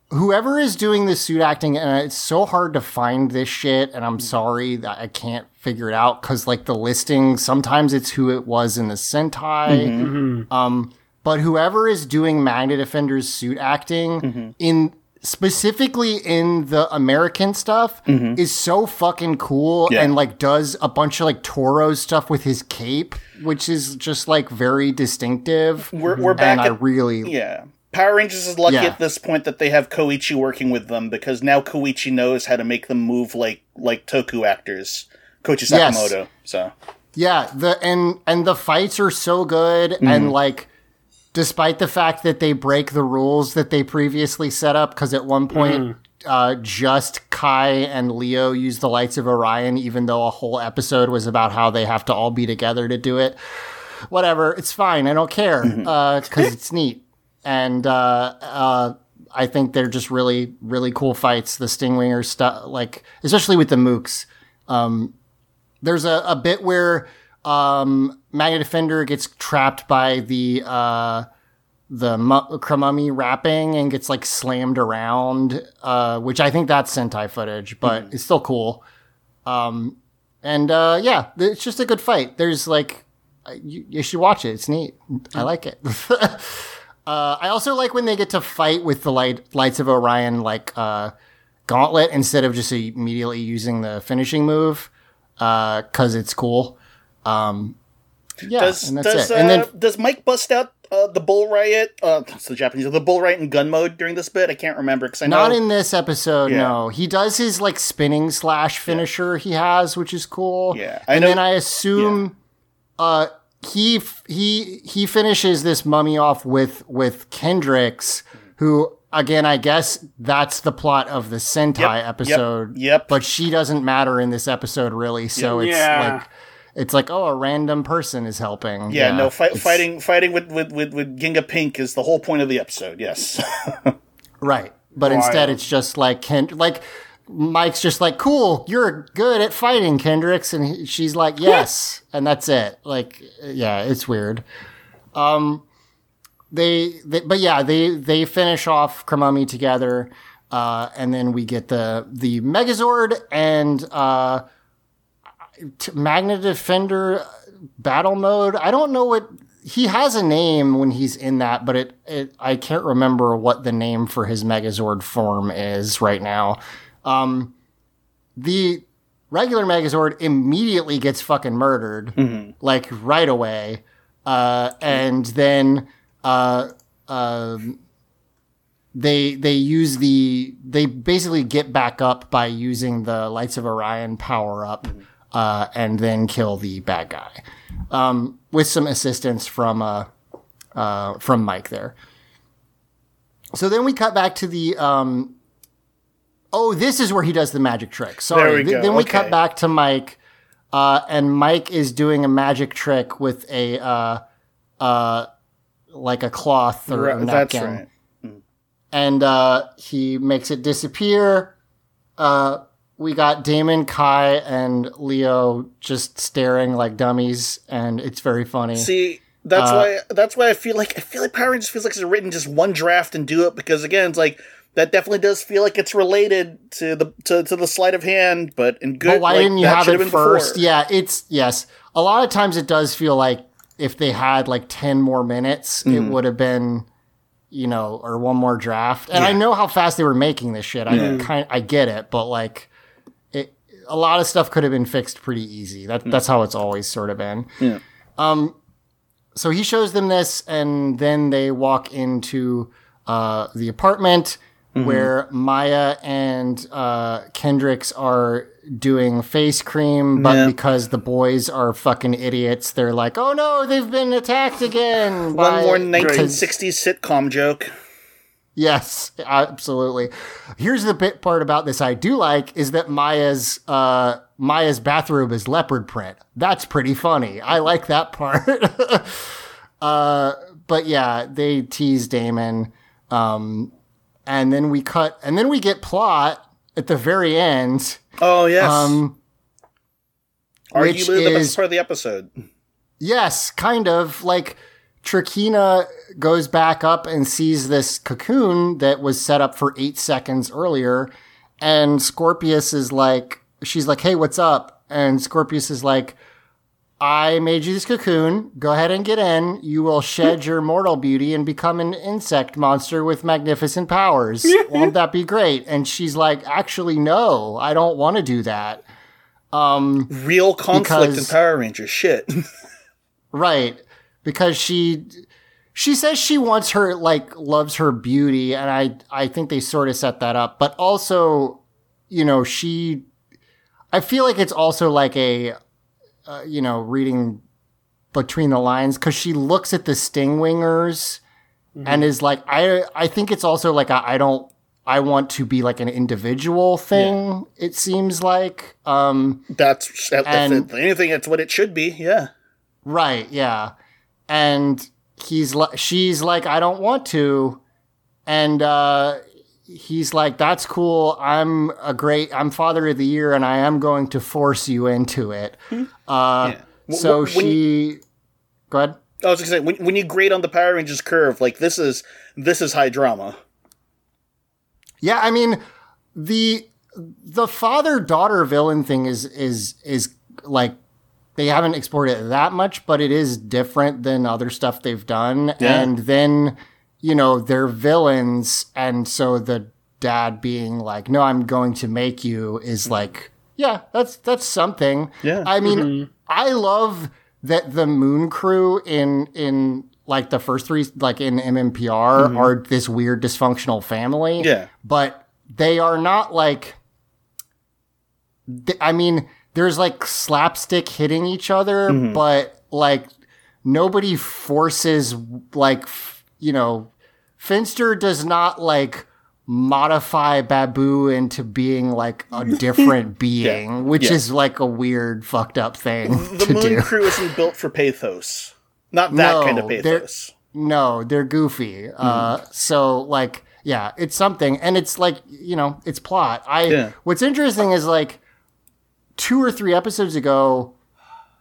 whoever is doing the suit acting, and it's so hard to find this shit, and I'm mm. sorry that I can't figure it out because like the listing, sometimes it's who it was in the Sentai. Mm-hmm. Mm-hmm. Um, but whoever is doing Magna Defender's suit acting mm-hmm. in specifically in the American stuff is so fucking cool Yeah. and like does a bunch of like Toro stuff with his cape, which is just like very distinctive. We're we're back. and I really yeah. Power Rangers is lucky Yeah. at this point that they have Koichi working with them because now Koichi knows how to make them move like like Toku actors. Koichi Yes. Sakamoto. So Yeah, the and and the fights are so good Mm-hmm. and like despite the fact that they break the rules that they previously set up cuz at one point Mm-hmm. uh just Kai and Leo use the lights of Orion even though a whole episode was about how they have to all be together to do it. Whatever, it's fine. I don't care Mm-hmm. uh cuz it's neat. And uh uh I think they're just really really cool fights. The Stingwinger stuff like especially with the mooks there's a, a bit where um, Magna Defender gets trapped by the uh, the mu- Crumummy wrapping and gets like slammed around, uh, which I think that's Sentai footage, but it's still cool. Um, and uh, yeah, it's just a good fight. There's like you, you should watch it. It's neat. I like it. uh, I also like when they get to fight with the light lights of Orion, like uh, Gauntlet, instead of just immediately using the finishing move because it's cool. Um, yeah, does and that's does it. uh, and then does Mike bust out uh, the bull riot? Uh, that's the Japanese. The bull riot in gun mode during this bit. I can't remember because I know not in this episode. Yeah. No, he does his like spinning slash finisher he has, which is cool. Yeah, I and know- then I assume uh, he he he finishes this mummy off with with Kendrix, who. Again, I guess that's the plot of the Sentai Yep, yep, episode. yep. But she doesn't matter in this episode, really. So it's Yeah. like it's like, oh, a random person is helping. Yeah, no, fight, fighting fighting with, with, with, with Ginga Pink is the whole point of the episode. Yes. Right. But instead, it's just like Kend- like Mike's just like, "Cool, you're good at fighting, Kendrix," and he, she's like, "Yes," and that's it. Like, yeah, it's weird. Um, they, they but yeah, they they finish off Crumummy together, uh, and then we get the the Megazord and uh, t- Magna Defender battle mode. I don't know what he has a name when he's in that, but it, it I can't remember what the name for his Megazord form is right now. Um, the regular Megazord immediately gets fucking murdered, like right away, uh, and then uh, um, they they use the they basically get back up by using the Lights of Orion power up, uh, and then kill the bad guy, um, with some assistance from uh, uh, from Mike there. So then we cut back to the um, oh, this is where he does the magic trick. Sorry, we Th- then we okay. cut back to Mike, uh, and Mike is doing a magic trick with a uh, uh, like a cloth or a Right, That's napkin right. and uh, he makes it disappear. Uh, we got Damon, Kai, and Leo just staring like dummies, and it's very funny. See, that's Uh, why that's why I feel like I feel like Power Rangers feels like it's written just one draft and do it because again, it's like that definitely does feel like it's related to the to, to the sleight of hand, but in good. But why like, didn't you have it first? before. Yeah, it's yes. A lot of times it does feel like if they had like ten more minutes, it Mm-hmm. would have been, you know, or one more draft. And I know how fast they were making this shit. I kind I get it, but like it a lot of stuff could have been fixed pretty easy. That that's how it's always sort of been. Yeah. Um so he shows them this and then they walk into uh the apartment where Maya and uh Kendrix are doing face cream, but Yeah. because the boys are fucking idiots, they're like, "Oh no, they've been attacked again." One more 1960s sitcom joke. Yes, absolutely. Here's the bit part about this I do like is that Maya's uh Maya's bathrobe is leopard print. That's pretty funny. I like that part. uh but yeah, they tease Damon um and then we cut and then we get plot at the very end. Oh yes, Um arguably the is- best part of the episode. Yes, kind of. Like Trakina goes back up and sees this cocoon that was set up for eight seconds earlier. And Scorpius is like, she's like, hey, what's up? And Scorpius is like, I made you this cocoon. Go ahead and get in. You will shed your mortal beauty and become an insect monster with magnificent powers. Won't that be great? And she's like, actually, no, I don't want to do that. Um, Real conflict in Power Rangers. Shit. Right. Because she she says she wants her like loves her beauty and I I think they sort of set that up. But also, you know, she I feel like it's also like a uh, you know, reading between the lines cuz she looks at the stingwingers and is like I I think it's also like a, I don't I want to be like an individual thing. It seems like um That's if And- anything. It's what it should be. Yeah. Right, yeah. And he's like she's like I don't want to and uh he's like that's cool. I'm a great I'm father of the year and I am going to force you into it. Uh Wh- so wh- when she Go ahead. I was gonna say when when you grade on the Power Rangers curve, like this is this is high drama. Yeah, I mean the the father daughter villain thing is is is like they haven't explored it that much, but it is different than other stuff they've done. Yeah. And then, you know, they're villains, and so the dad being like, "No, I'm going to make you," is mm-hmm. like, yeah, that's that's something. Yeah. I mean, mm-hmm. I love that the Moon Crew in in like the first three, like in MMPR, mm-hmm. are this weird dysfunctional family. Yeah. but they are not like. I mean, there's like slapstick hitting each other, but like nobody forces like you know, Finster does not like modify Baboo into being like a different being, which Yeah. is like a weird fucked up thing The Moon do. Crew isn't built for pathos. Not that No, kind of they're- pathos. No, they're goofy. Uh, so like, yeah, it's something, and it's like you know, it's plot. I Yeah. what's interesting is like two or three episodes ago,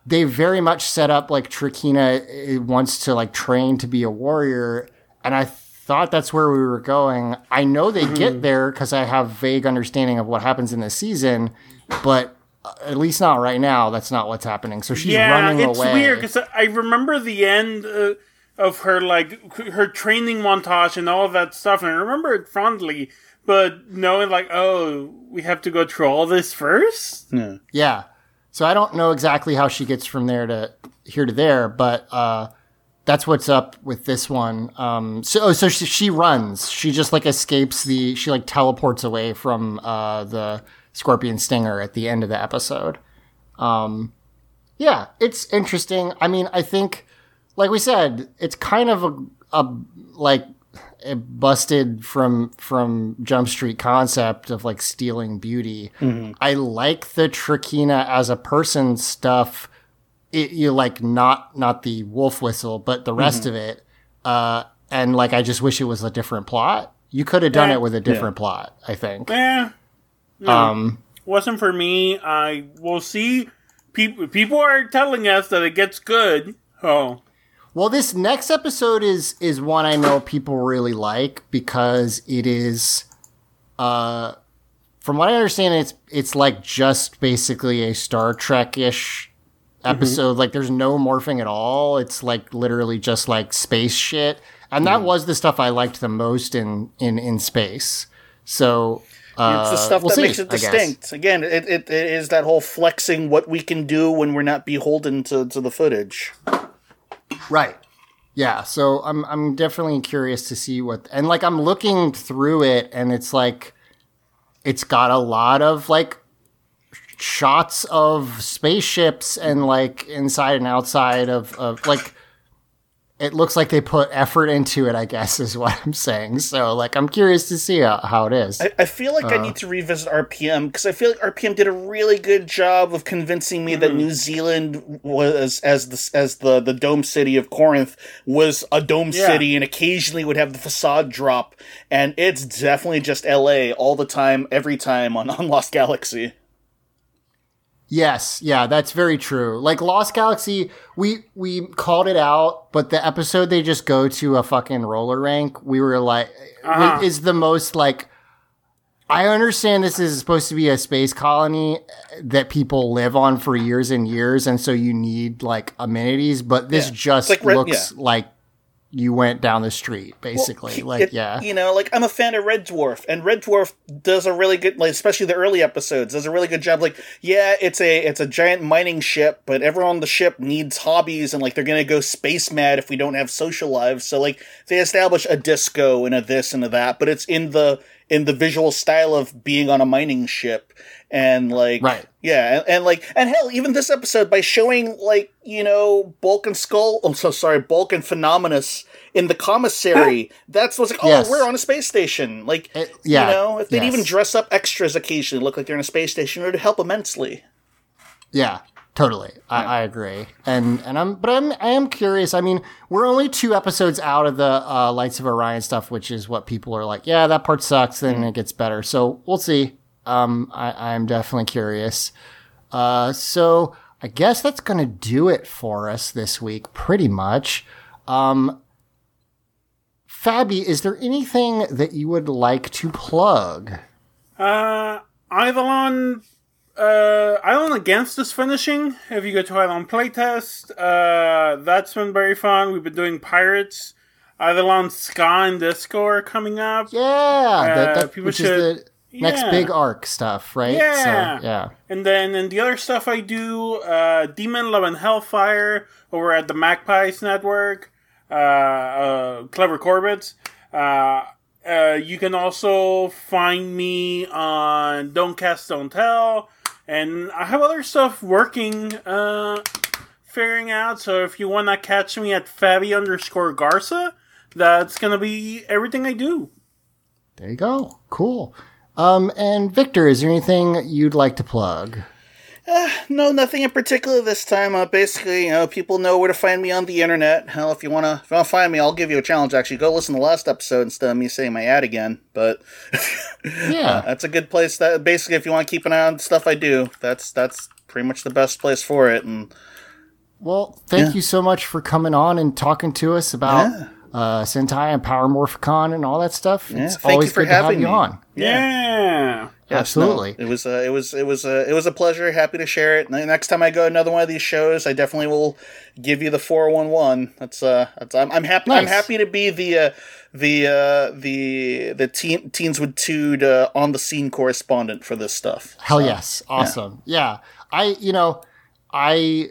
they very much set up like Trakina uh, wants to like train to be a warrior, and I thought that's where we were going. I know they get there because I have vague understanding of what happens in the season, but. uh, At least not right now. That's not what's happening. So she's yeah, running it's away. weird because I remember the end uh, of her like her training montage and all of that stuff, and I remember it fondly. But knowing like, oh, we have to go through all this first. Yeah. So I don't know exactly how she gets from there to here to there, but uh, that's what's up with this one. Um, so oh, so she, she runs. She just like escapes the. She like teleports away from uh, the scorpion stinger at the end of the episode. Um, yeah, it's interesting. I mean, I think, like we said, it's kind of a, a like busted from from Jump Street concept of like stealing beauty. I like the Trakina as a person stuff. It, you like not not the wolf whistle, but the rest of it. Uh, and like I just wish it was a different plot. You could have done Yeah. it with a different plot. I think. Eh, Um, wasn't for me. I will see. People people are telling us that it gets good. Oh, Well, this next episode is is one I know people really like because it is uh, from what I understand, it's it's like just basically a Star Trek ish episode. Like there's no morphing at all. It's like literally just like space shit, and that was the stuff I liked the most in in in space. So. Uh, It's the stuff we'll that see, makes it distinct. Again, it, it, it is that whole flexing what we can do when we're not beholden to, to the footage. Right. Yeah. So I'm I'm definitely curious to see what and like I'm looking through it and it's like it's got a lot of like shots of spaceships and like inside and outside of, of like it looks like they put effort into it, I guess is what I'm saying. So like I'm curious to see how, how it is. I, I feel like I uh, need to revisit RPM because I feel like RPM did a really good job of convincing me that hmm. New Zealand was as the as the the dome city of Corinth was a dome Yeah. city and occasionally would have the facade drop, and it's definitely just L.A. all the time, every time on on Lost Galaxy. Yes, yeah, that's very true. Like Lost Galaxy, we we called it out, but the episode they just go to a fucking roller rink, we were like Uh-huh. is the most like I understand this is supposed to be a space colony that people live on for years and years and so you need like amenities, but this Yeah. just like looks like you went down the street basically. like It- yeah. you know, like I'm a fan of Red Dwarf, and Red Dwarf does a really good, like especially the early episodes, does a really good job. Like, yeah, it's a it's a giant mining ship, but everyone on the ship needs hobbies, and like they're gonna go space mad if we don't have social lives. So like they establish a disco and a this and a that, but it's in the in the visual style of being on a mining ship, and like Right. Yeah, and, and like, and hell, even this episode by showing like you know Bulk and Skull. I'm so sorry, Bulk and Phenomenus in the commissary. that's what's like. Oh, Yes. we're on a space station. Like, It- yeah, you know, if they'd yes. even dress up extras occasionally, look like they're in a space station, it would help immensely. Yeah, totally. I, I agree. And and I'm but I'm I am curious. I mean, we're only two episodes out of the uh, Lights of Orion stuff, which is what people are like. Yeah, that part sucks. Then it gets better. So we'll see. Um, I, I'm definitely curious. Uh, so I guess that's gonna do it for us this week, pretty much. Um, Fabi, is there anything that you would like to plug? Uh, Eidolon, uh, Eidolon Against is finishing. If you go to Eidolon Playtest, uh, that's been very fun. We've been doing Pirates. Eidolon Ska and Disco are coming up. Yeah, that, that, people which should- the next big arc stuff, right? Yeah. So, yeah. And then in the other stuff I do, uh, Demon Love and Hellfire over at the Magpies Network, uh, uh, Clever Corbett's. Uh, uh, you can also find me on Don't Cast, Don't Tell. And I have other stuff working, uh, figuring out. So if you want to catch me at Fabi underscore Garza, that's going to be everything I do. There you go. Cool. Um, and Victor, is there anything you'd like to plug? No, nothing in particular this time. Uh, basically, you know, people know where to find me on the internet. Hell, if you wanna, if you wanna find me, I'll give you a challenge. Actually, go listen to the last episode instead of me saying my ad again. But Yeah. that's a good place. That basically, if you want to keep an eye on stuff I do, that's that's pretty much the best place for it. And Well, thank Yeah. you so much for coming on and talking to us about Yeah. Uh, Sentai and Power Morphicon and all that stuff. Yeah, It's thank you always for good to have having you me. on. Yeah. Yes, Absolutely. no, it was uh, it was it was uh, it was a pleasure. Happy to share it. And next time I go to another one of these shows, I definitely will give you the four one one. That's uh, that's I'm, I'm happy. I'm happy to be the uh, the uh, the the teen, teens with Tude uh, on the scene correspondent for this stuff. Hell yes. Awesome. Yeah. I, you know, I,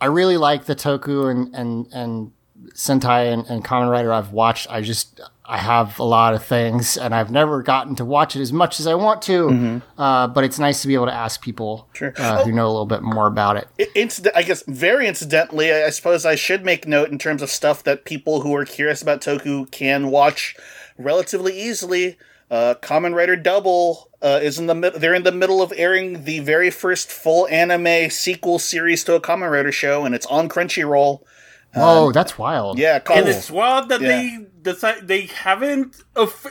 I really like the Toku and, and, and Sentai and, and Kamen Rider I've watched. I just, I have a lot of things and I've never gotten to watch it as much as I want to. Uh, but it's nice to be able to ask people Sure. uh, who know a little bit more about it. I- Incident, I guess, very incidentally, I I suppose I should make note in terms of stuff that people who are curious about Toku can watch relatively easily. Uh, Kamen Rider Double uh, is in the mid- they're in the middle of airing the very first full anime sequel series to a Kamen Rider show, and it's on Crunchyroll. Whoa, that's wild. Yeah, called, And it's wild that Yeah. they decide they haven't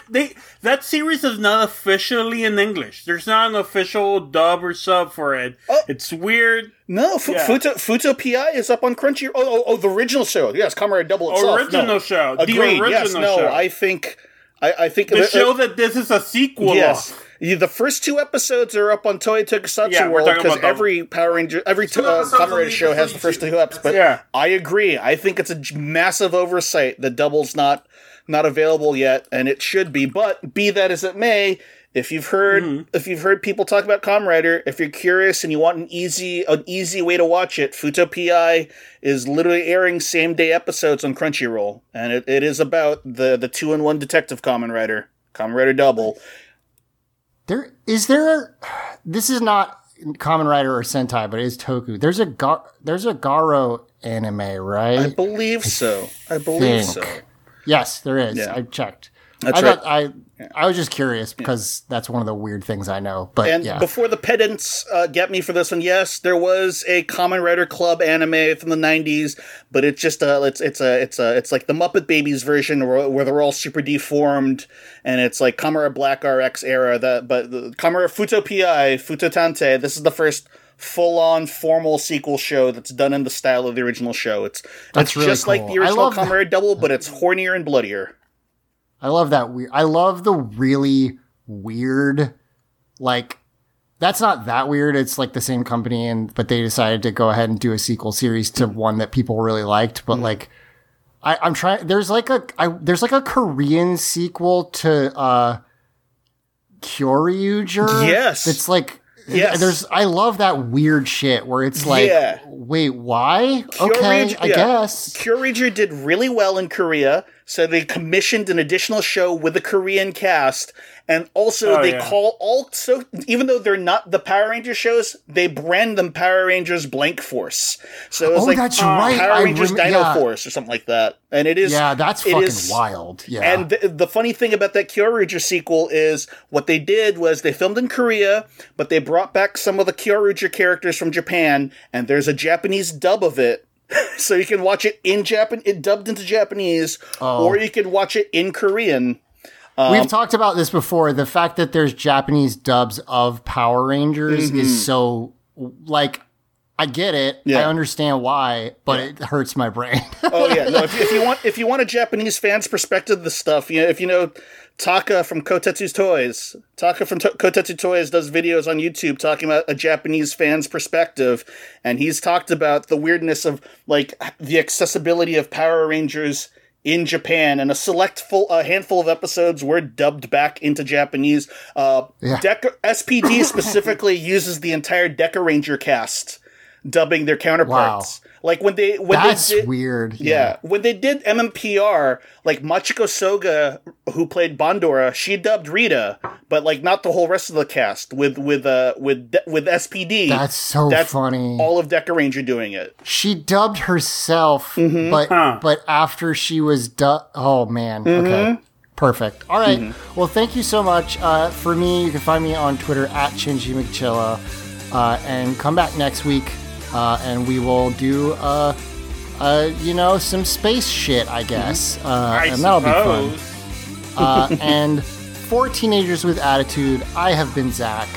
they that series is not officially in English. There's not an official dub or sub for it. Oh. It's weird. no Fu- Yeah. Futo Futo PI is up on Crunchyroll. Oh, oh, oh, the original show. Yes, Kamen Rider Double itself. Original no. show. The Agreed. yes, original no. show. I think I, I think The uh, show that this is a sequel Yes. of. Yeah, The first two episodes are up on Toei Tokusatsu Yeah, World because every Power Ranger, every Two uh, episodes Kamen Rider show has the first two episodes. But Yeah. I agree. I think it's a j- massive oversight that Double's not not available yet, and it should be. But be that as it may, if you've heard Mm-hmm. if you've heard people talk about Kamen Rider, if you're curious and you want an easy an easy way to watch it, Futo PI is literally airing same day episodes on Crunchyroll, and it, it is about the the two in one detective Kamen Rider, Kamen Rider Double. There is there. This is not Kamen Rider or Sentai, but it is Toku. There's a Gar, there's a Garo anime, right? I believe so. I believe so. yes, there is. Yeah. I checked. That's I right. thought I I was just curious because that's one of the weird things I know. But And yeah, before the pedants uh, get me for this one, yes, there was a Kamen Rider Club anime from the '90s, but it's just a it's it's a it's a it's like the Muppet Babies version where, where they're all super deformed, and it's like Rider Black RX era. That but the Rider Futo Pi Futo Tantei. This is the first full-on formal sequel show that's done in the style of the original show. It's That's it's really just like the original Rider Double, but it's hornier and bloodier. I love that weird. I love the really weird, like that's not that weird. It's like the same company, and but they decided to go ahead and do a sequel series to one that people really liked. But like, I, I'm trying. There's like a I, there's like a Korean sequel to uh Kyoryuger. Yes. it's like. Yes. There's I love that weird shit where it's like Yeah. wait why okay Kyoryuger- I yeah. guess Kyoryuger did really well in Korea, so they commissioned an additional show with a Korean cast, and also Oh, they yeah. call also even though they're not the Power Rangers shows, they brand them Power Rangers Blank Force. So it was oh like that's uh, right Power I Rangers rem- Dino yeah. Force or something like that, and it is yeah that's it fucking is- wild yeah and the, the funny thing about that Kyoryuger sequel is what they did was they filmed in Korea, but they brought back some of the Kyoryuger characters from Japan, and there's a Japanese dub of it. so you can watch it in Japan, it dubbed into Japanese, Oh. or you can watch it in Korean. Um, We've talked about this before. The fact that there's Japanese dubs of Power Rangers is so like I get it. Mm-hmm. Yeah. I understand why, but it hurts my brain. Oh yeah, no. If, if you want, if you want a Japanese fan's perspective of the stuff, you know, if you know Taka from Kotetsu's Toys, Taka from to- Kotetsu Toys does videos on YouTube talking about a Japanese fan's perspective, and he's talked about the weirdness of like the accessibility of Power Rangers in Japan, and a select full a handful of episodes were dubbed back into Japanese. Uh, Yeah. Deca- SPD specifically uses the entire Dekaranger cast dubbing their counterparts. Like when they when That's they did, weird. yeah. When they did MMPR, like Machiko Soga, who played Bandora, she dubbed Rita, but like not the whole rest of the cast with with uh with with SPD. That's so That's funny. all of Dekaranger doing it. she dubbed herself, Mm-hmm. but Huh. but after she was dubbed, oh man, Mm-hmm. okay. Perfect. All right. Well, thank you so much. Uh, for me, you can find me on Twitter at Shinji McChilla. Uh, and come back next week, uh, and we will do, uh, uh, you know, some space shit, I guess. Uh, I and that'll be fun. Uh, and for Teenagers with Attitude, I have been Zach.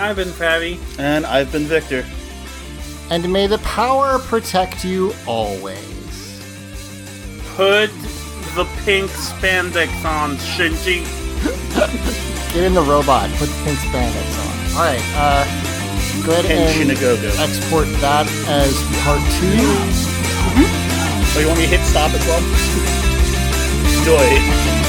I've been Fatty. And I've been Victor. And may the power protect you always. Put the pink spandex on, Shinji. Get in the robot. Put the pink spandex on. All right. Uh, go ahead Ken and export that as part two. Mm-hmm. Oh, you want me to hit stop as well? Joy.